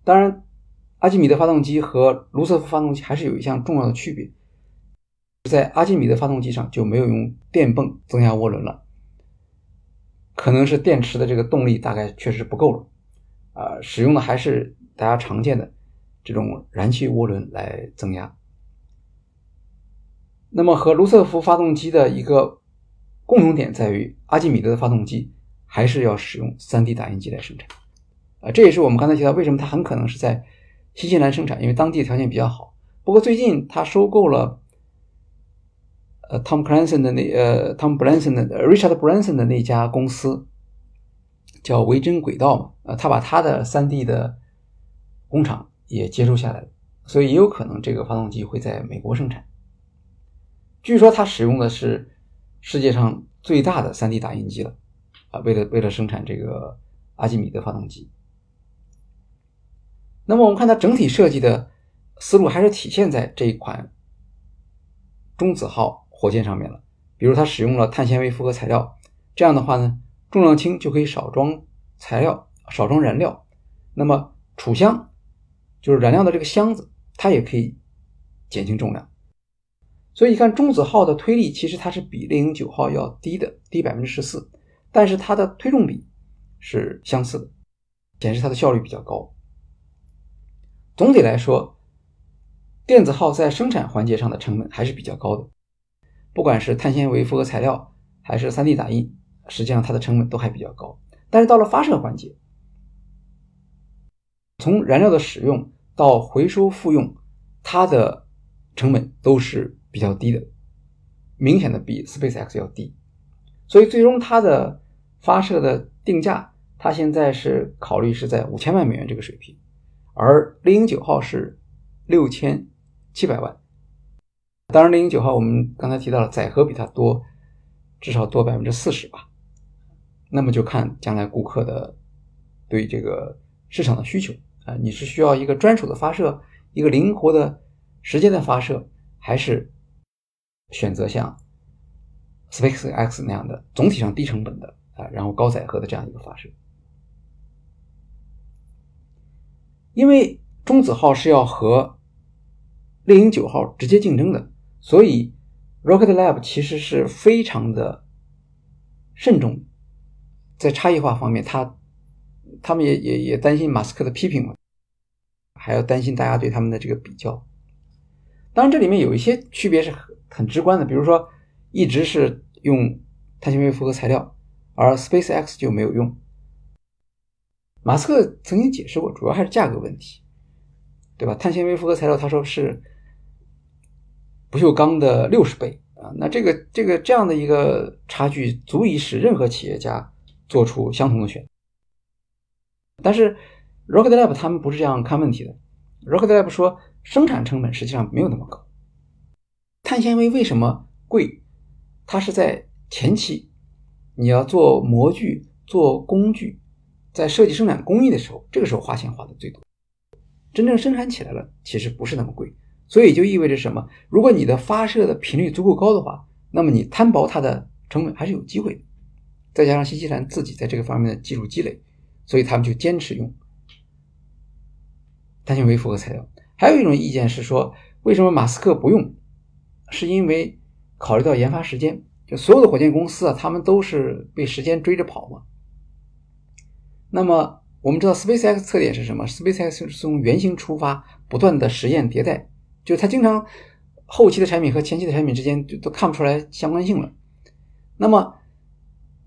当然，阿基米德发动机和卢瑟福发动机还是有一项重要的区别。在阿基米德发动机上就没有用电泵增压涡轮了，可能是电池的这个动力大概确实不够了，啊，使用的还是大家常见的这种燃气涡轮来增压。那么和卢瑟福发动机的一个共同点在于，阿基米德的发动机还是要使用 3D 打印机来生产，啊，这也是我们刚才提到为什么它很可能是在新西兰生产，因为当地条件比较好。不过最近它收购了。呃，Tom Branson 的那呃，Tom Branson 的 Richard Branson 的那家公司叫维珍轨道嘛，呃，他把他的 3D 的工厂也接收下来了，所以也有可能这个发动机会在美国生产。据说他使用的是世界上最大的 3D 打印机了，啊，为了为了生产这个阿基米德发动机。那么我们看它整体设计的思路还是体现在这一款中子号。火箭上面了，比如它使用了碳纤维复合材料，这样的话呢，重量轻就可以少装材料、少装燃料。那么储箱就是燃料的这个箱子，它也可以减轻重量。所以你看，中子号的推力其实它是比猎鹰九号要低的，低百分之十四，但是它的推重比是相似的，显示它的效率比较高。总体来说，电子号在生产环节上的成本还是比较高的。不管是碳纤维复合材料还是 3D 打印，实际上它的成本都还比较高。但是到了发射环节，从燃料的使用到回收复用，它的成本都是比较低的，明显的比 SpaceX 要低。所以最终它的发射的定价，它现在是考虑是在五千万美元这个水平，而猎鹰九号是六千七百万。当然，猎鹰九号我们刚才提到了载荷比它多，至少多百分之四十吧。那么就看将来顾客的对这个市场的需求啊，你是需要一个专属的发射，一个灵活的时间的发射，还是选择像 SpaceX 那样的总体上低成本的啊，然后高载荷的这样一个发射？因为中子号是要和猎鹰九号直接竞争的。所以，Rocket Lab 其实是非常的慎重，在差异化方面，他他们也也也担心马斯克的批评嘛，还要担心大家对他们的这个比较。当然，这里面有一些区别是很直观的，比如说，一直是用碳纤维复合材料，而 SpaceX 就没有用。马斯克曾经解释过，主要还是价格问题，对吧？碳纤维复合材料，他说是。不锈钢的六十倍啊，那这个这个这样的一个差距，足以使任何企业家做出相同的选。但是 Rocket Lab 他们不是这样看问题的。Rocket Lab 说，生产成本实际上没有那么高。碳纤维为什么贵？它是在前期，你要做模具、做工具，在设计生产工艺的时候，这个时候花钱花的最多。真正生产起来了，其实不是那么贵。所以就意味着什么？如果你的发射的频率足够高的话，那么你摊薄它的成本还是有机会的。再加上新西兰自己在这个方面的技术积累，所以他们就坚持用碳纤维复合材料。还有一种意见是说，为什么马斯克不用是因为考虑到研发时间，就所有的火箭公司啊，他们都是被时间追着跑嘛。那么我们知道 SpaceX 特点是什么？SpaceX 是从原型出发，不断的实验迭代，就它经常后期的产品和前期的产品之间就都看不出来相关性了。那么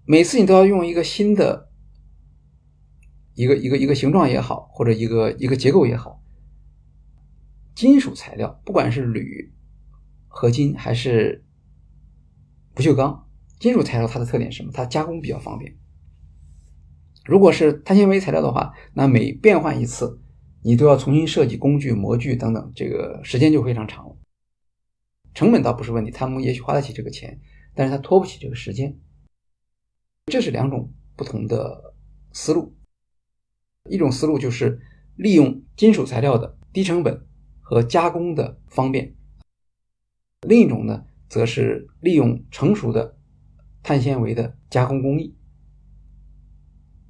每次你都要用一个新的一个一个一个形状也好，或者一个一个结构也好，金属材料，不管是铝、合金还是不锈钢，金属材料它的特点是什么？它加工比较方便。如果是碳纤维材料的话，那每变换一次，你都要重新设计工具、模具等等，这个时间就非常长了。成本倒不是问题，他们也许花得起这个钱，但是他拖不起这个时间。这是两种不同的思路。一种思路就是利用金属材料的低成本和加工的方便，另一种呢，则是利用成熟的碳纤维的加工工艺。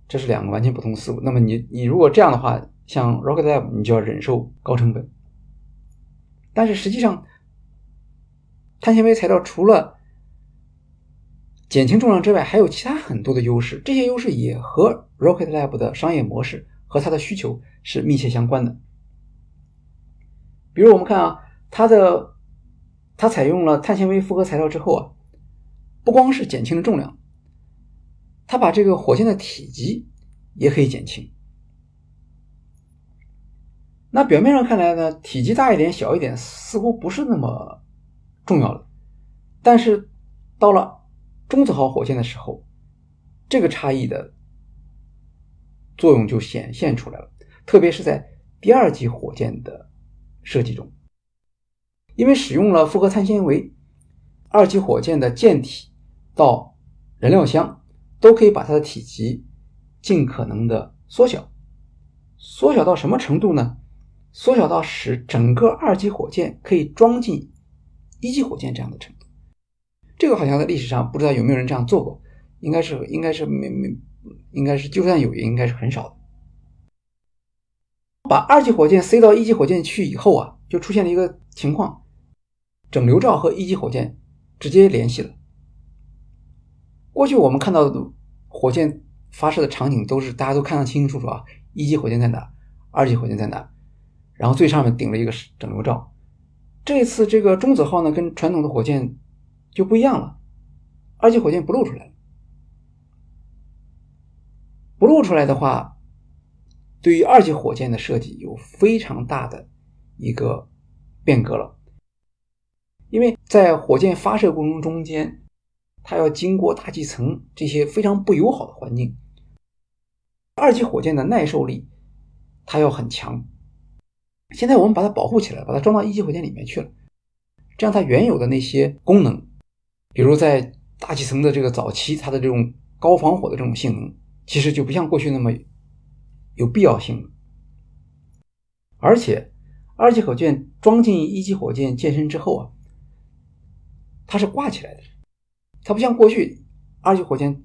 这是两个完全不同的思路。那么你你如果这样的话，像 Rocket Lab，你就要忍受高成本。但是实际上，碳纤维材料除了减轻重量之外，还有其他很多的优势。这些优势也和 Rocket Lab 的商业模式和它的需求是密切相关的。比如我们看啊，它的它采用了碳纤维复合材料之后啊，不光是减轻了重量。它把这个火箭的体积也可以减轻。那表面上看来呢，体积大一点、小一点似乎不是那么重要了。但是到了中子号火箭的时候，这个差异的作用就显现出来了。特别是在第二级火箭的设计中，因为使用了复合碳纤维，二级火箭的舰体到燃料箱。都可以把它的体积尽可能的缩小，缩小到什么程度呢？缩小到使整个二级火箭可以装进一级火箭这样的程度。这个好像在历史上不知道有没有人这样做过，应该是应该是没没，应该是就算有也应该是很少的。把二级火箭塞到一级火箭去以后啊，就出现了一个情况，整流罩和一级火箭直接联系了。过去我们看到的火箭发射的场景都是大家都看得清清楚楚啊，一级火箭在哪，二级火箭在哪，然后最上面顶了一个整流罩。这次这个中子号呢，跟传统的火箭就不一样了，二级火箭不露出来，不露出来的话，对于二级火箭的设计有非常大的一个变革了，因为在火箭发射过程中间。它要经过大气层这些非常不友好的环境，二级火箭的耐受力它要很强。现在我们把它保护起来，把它装到一级火箭里面去了，这样它原有的那些功能，比如在大气层的这个早期，它的这种高防火的这种性能，其实就不像过去那么有必要性了。而且，二级火箭装进一级火箭健身之后啊，它是挂起来的。它不像过去，二级火箭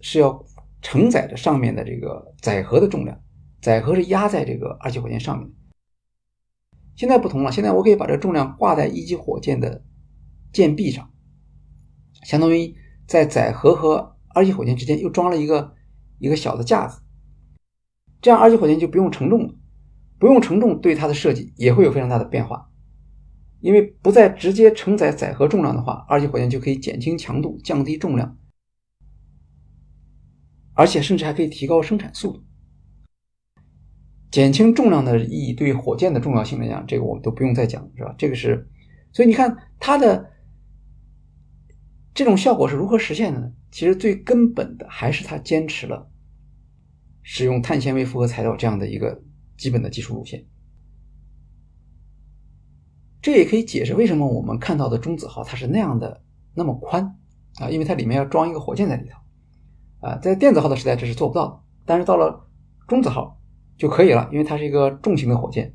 是要承载着上面的这个载荷的重量，载荷是压在这个二级火箭上面。现在不同了，现在我可以把这个重量挂在一级火箭的舰壁上，相当于在载荷和二级火箭之间又装了一个一个小的架子，这样二级火箭就不用承重了，不用承重对它的设计也会有非常大的变化。因为不再直接承载载荷重量的话，二级火箭就可以减轻强度、降低重量，而且甚至还可以提高生产速度。减轻重量的意义对火箭的重要性来讲，这个我们都不用再讲，是吧？这个是，所以你看它的这种效果是如何实现的呢？其实最根本的还是它坚持了使用碳纤维复合材料这样的一个基本的技术路线。这也可以解释为什么我们看到的中子号它是那样的那么宽啊，因为它里面要装一个火箭在里头啊，在电子号的时代这是做不到的，但是到了中子号就可以了，因为它是一个重型的火箭，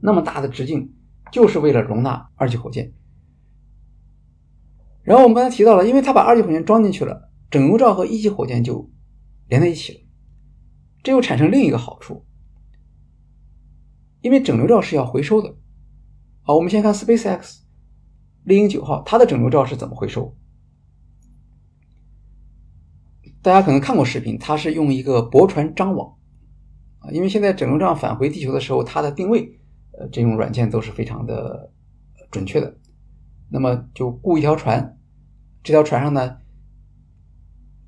那么大的直径就是为了容纳二级火箭。然后我们刚才提到了，因为它把二级火箭装进去了，整流罩和一级火箭就连在一起了，这又产生另一个好处，因为整流罩是要回收的。好，我们先看 SpaceX，猎鹰九号它的整流罩是怎么回收？大家可能看过视频，它是用一个驳船张网啊，因为现在整流罩返回地球的时候，它的定位，呃，这种软件都是非常的准确的。那么就雇一条船，这条船上呢，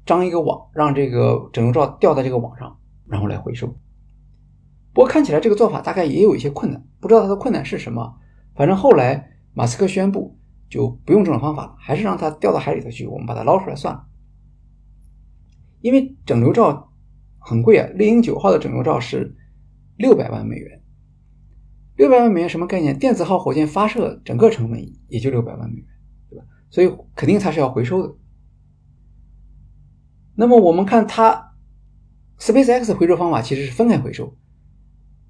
张一个网，让这个整流罩吊在这个网上，然后来回收。不过看起来这个做法大概也有一些困难，不知道它的困难是什么。反正后来马斯克宣布就不用这种方法了，还是让它掉到海里头去，我们把它捞出来算了。因为整流罩很贵啊，猎鹰九号的整流罩是六百万美元。六百万美元什么概念？电子号火箭发射整个成本也就六百万美元，对吧？所以肯定它是要回收的。那么我们看它 SpaceX 回收方法其实是分开回收，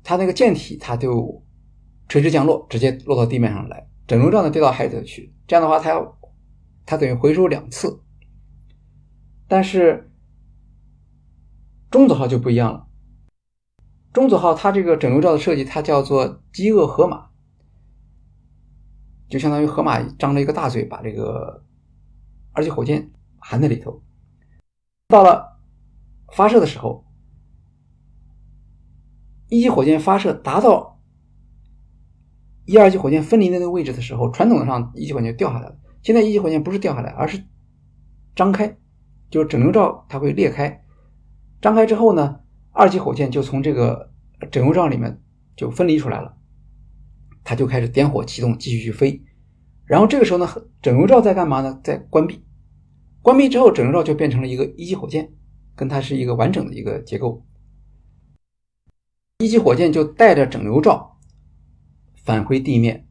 它那个舰体它就垂直降落，直接落到地面上来，整流罩呢掉到海里去。这样的话，它要它等于回收两次。但是中子号就不一样了。中子号它这个整流罩的设计，它叫做饥饿河马，就相当于河马张了一个大嘴，把这个二级火箭含在里头。到了发射的时候，一级火箭发射达到一二级火箭分离的那个位置的时候，传统上一级火箭掉下来了。现在一级火箭不是掉下来，而是张开，就是整流罩它会裂开，张开之后呢？二级火箭就从这个整流罩里面就分离出来了，它就开始点火启动，继续去飞。然后这个时候呢，整流罩在干嘛呢？在关闭。关闭之后，整流罩就变成了一个一级火箭，跟它是一个完整的一个结构。一级火箭就带着整流罩返回地面。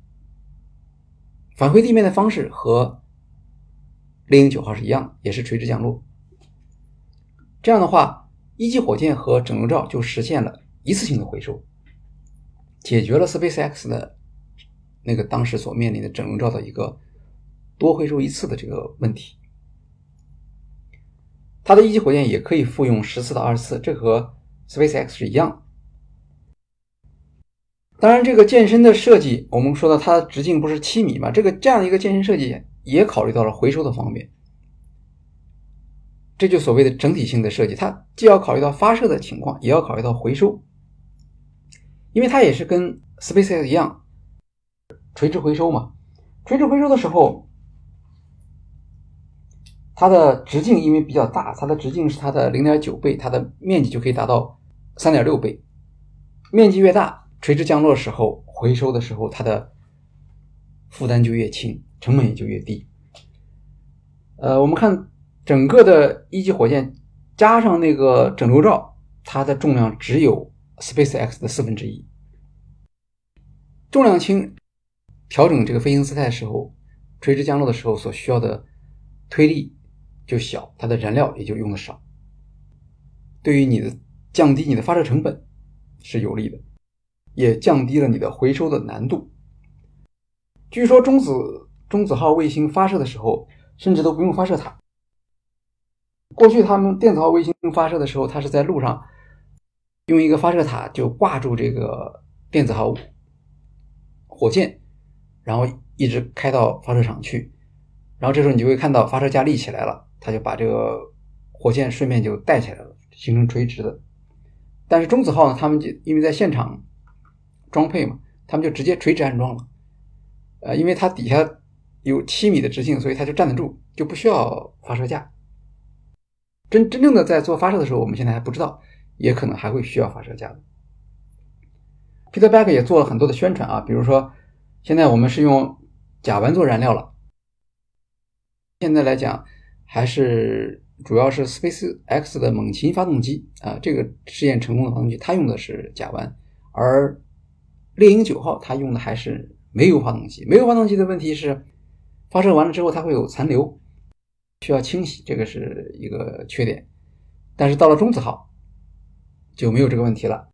返回地面的方式和猎鹰九号是一样，也是垂直降落。这样的话。一级火箭和整流罩就实现了一次性的回收，解决了 SpaceX 的那个当时所面临的整流罩的一个多回收一次的这个问题。它的一级火箭也可以复用十次到二十次，这和 SpaceX 是一样。当然，这个健身的设计，我们说到它的直径不是七米嘛，这个这样一个健身设计也考虑到了回收的方面。这就所谓的整体性的设计，它既要考虑到发射的情况，也要考虑到回收，因为它也是跟 SpaceX 一样，垂直回收嘛。垂直回收的时候，它的直径因为比较大，它的直径是它的零点九倍，它的面积就可以达到三点六倍。面积越大，垂直降落时候回收的时候，它的负担就越轻，成本也就越低。呃，我们看。整个的一级火箭加上那个整流罩，它的重量只有 SpaceX 的四分之一。重量轻，调整这个飞行姿态的时候，垂直降落的时候所需要的推力就小，它的燃料也就用的少。对于你的降低你的发射成本是有利的，也降低了你的回收的难度。据说中子中子号卫星发射的时候，甚至都不用发射塔。过去他们电子号卫星发射的时候，它是在路上用一个发射塔就挂住这个电子号火箭，然后一直开到发射场去，然后这时候你就会看到发射架立起来了，它就把这个火箭顺便就带起来了，形成垂直的。但是中子号呢，他们就因为在现场装配嘛，他们就直接垂直安装了，呃，因为它底下有七米的直径，所以它就站得住，就不需要发射架。真真正的在做发射的时候，我们现在还不知道，也可能还会需要发射架的。Peter Beck 也做了很多的宣传啊，比如说现在我们是用甲烷做燃料了。现在来讲，还是主要是 Space X 的猛禽发动机啊，这个试验成功的发动机，它用的是甲烷，而猎鹰九号它用的还是煤油发动机。煤油发动机的问题是，发射完了之后它会有残留。需要清洗，这个是一个缺点，但是到了中子号就没有这个问题了。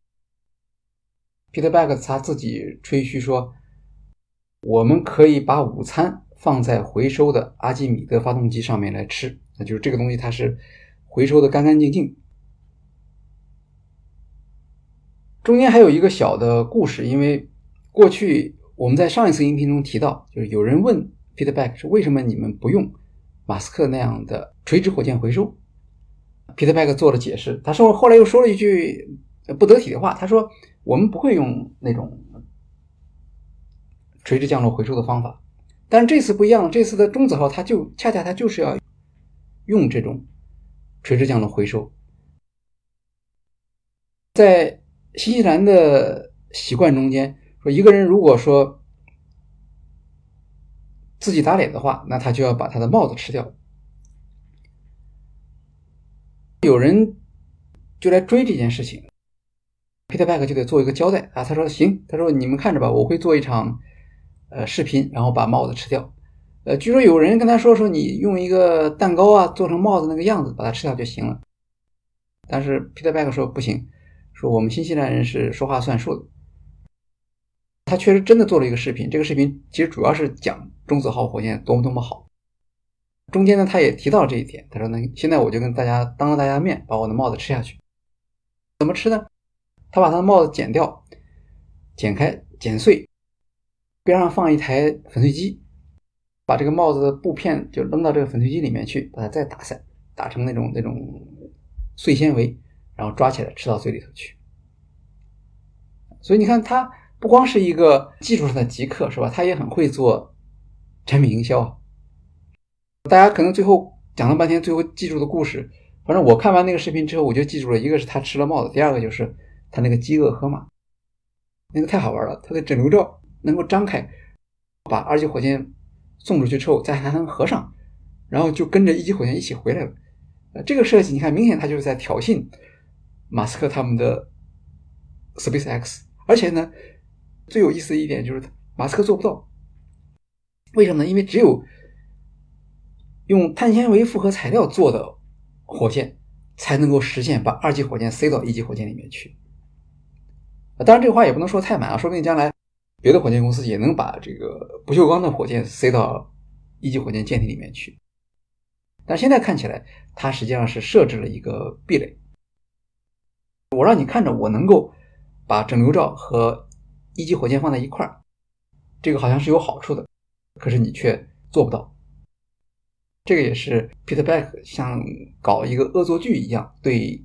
Peter Beck 他自己吹嘘说：“我们可以把午餐放在回收的阿基米德发动机上面来吃，那就是这个东西它是回收的干干净净。”中间还有一个小的故事，因为过去我们在上一次音频中提到，就是有人问 Peterback 是为什么你们不用马斯克那样的垂直火箭回收？Peterback 做了解释，他说后来又说了一句不得体的话，他说我们不会用那种垂直降落回收的方法，但是这次不一样，这次的中子号它就恰恰它就是要用这种垂直降落回收，在新西兰的习惯中间说，一个人如果说。自己打脸的话，那他就要把他的帽子吃掉。有人就来追这件事情，Peter Beck 就得做一个交代啊。他说：“行，他说你们看着吧，我会做一场呃视频，然后把帽子吃掉。呃，据说有人跟他说说，你用一个蛋糕啊做成帽子那个样子，把它吃掉就行了。但是 Peter Beck 说不行，说我们新西兰人是说话算数的。他确实真的做了一个视频，这个视频其实主要是讲。”中子号火箭多么多么好，中间呢，他也提到了这一点。他说：“呢，现在我就跟大家当着大家面把我的帽子吃下去。怎么吃呢？他把他的帽子剪掉，剪开，剪碎，边上放一台粉碎机，把这个帽子的布片就扔到这个粉碎机里面去，把它再打散，打成那种那种碎纤维，然后抓起来吃到嘴里头去。所以你看，他不光是一个技术上的极客，是吧？他也很会做。”产品营销，大家可能最后讲了半天，最后记住的故事，反正我看完那个视频之后，我就记住了一个是他吃了帽子，第二个就是他那个饥饿河马，那个太好玩了，他的整流罩能够张开，把二级火箭送出去之后，再还能合上，然后就跟着一级火箭一起回来了。呃，这个设计你看，明显他就是在挑衅马斯克他们的 SpaceX，而且呢，最有意思的一点就是马斯克做不到。为什么呢？因为只有用碳纤维复合材料做的火箭，才能够实现把二级火箭塞到一级火箭里面去。当然，这话也不能说太满啊，说不定将来别的火箭公司也能把这个不锈钢的火箭塞到一级火箭舰体里面去。但现在看起来，它实际上是设置了一个壁垒。我让你看着，我能够把整流罩和一级火箭放在一块儿，这个好像是有好处的。可是你却做不到，这个也是 Peter Beck 像搞一个恶作剧一样对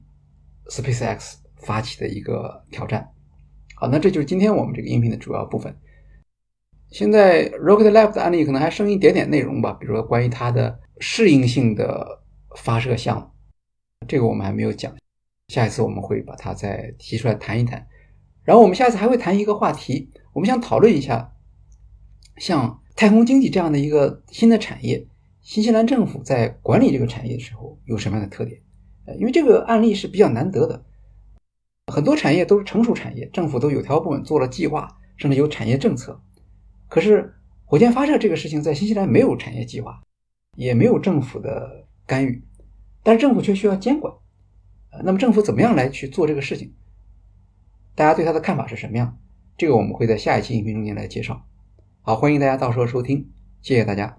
SpaceX 发起的一个挑战。好，那这就是今天我们这个音频的主要部分。现在 Rocket Lab 的案例可能还剩一点点内容吧，比如说关于它的适应性的发射项目，这个我们还没有讲，下一次我们会把它再提出来谈一谈。然后我们下次还会谈一个话题，我们想讨论一下像。太空经济这样的一个新的产业，新西兰政府在管理这个产业的时候有什么样的特点？呃，因为这个案例是比较难得的，很多产业都是成熟产业，政府都有条不紊做了计划，甚至有产业政策。可是火箭发射这个事情在新西兰没有产业计划，也没有政府的干预，但是政府却需要监管。那么政府怎么样来去做这个事情？大家对他的看法是什么样？这个我们会在下一期影片中间来介绍。好，欢迎大家到时候收听，谢谢大家。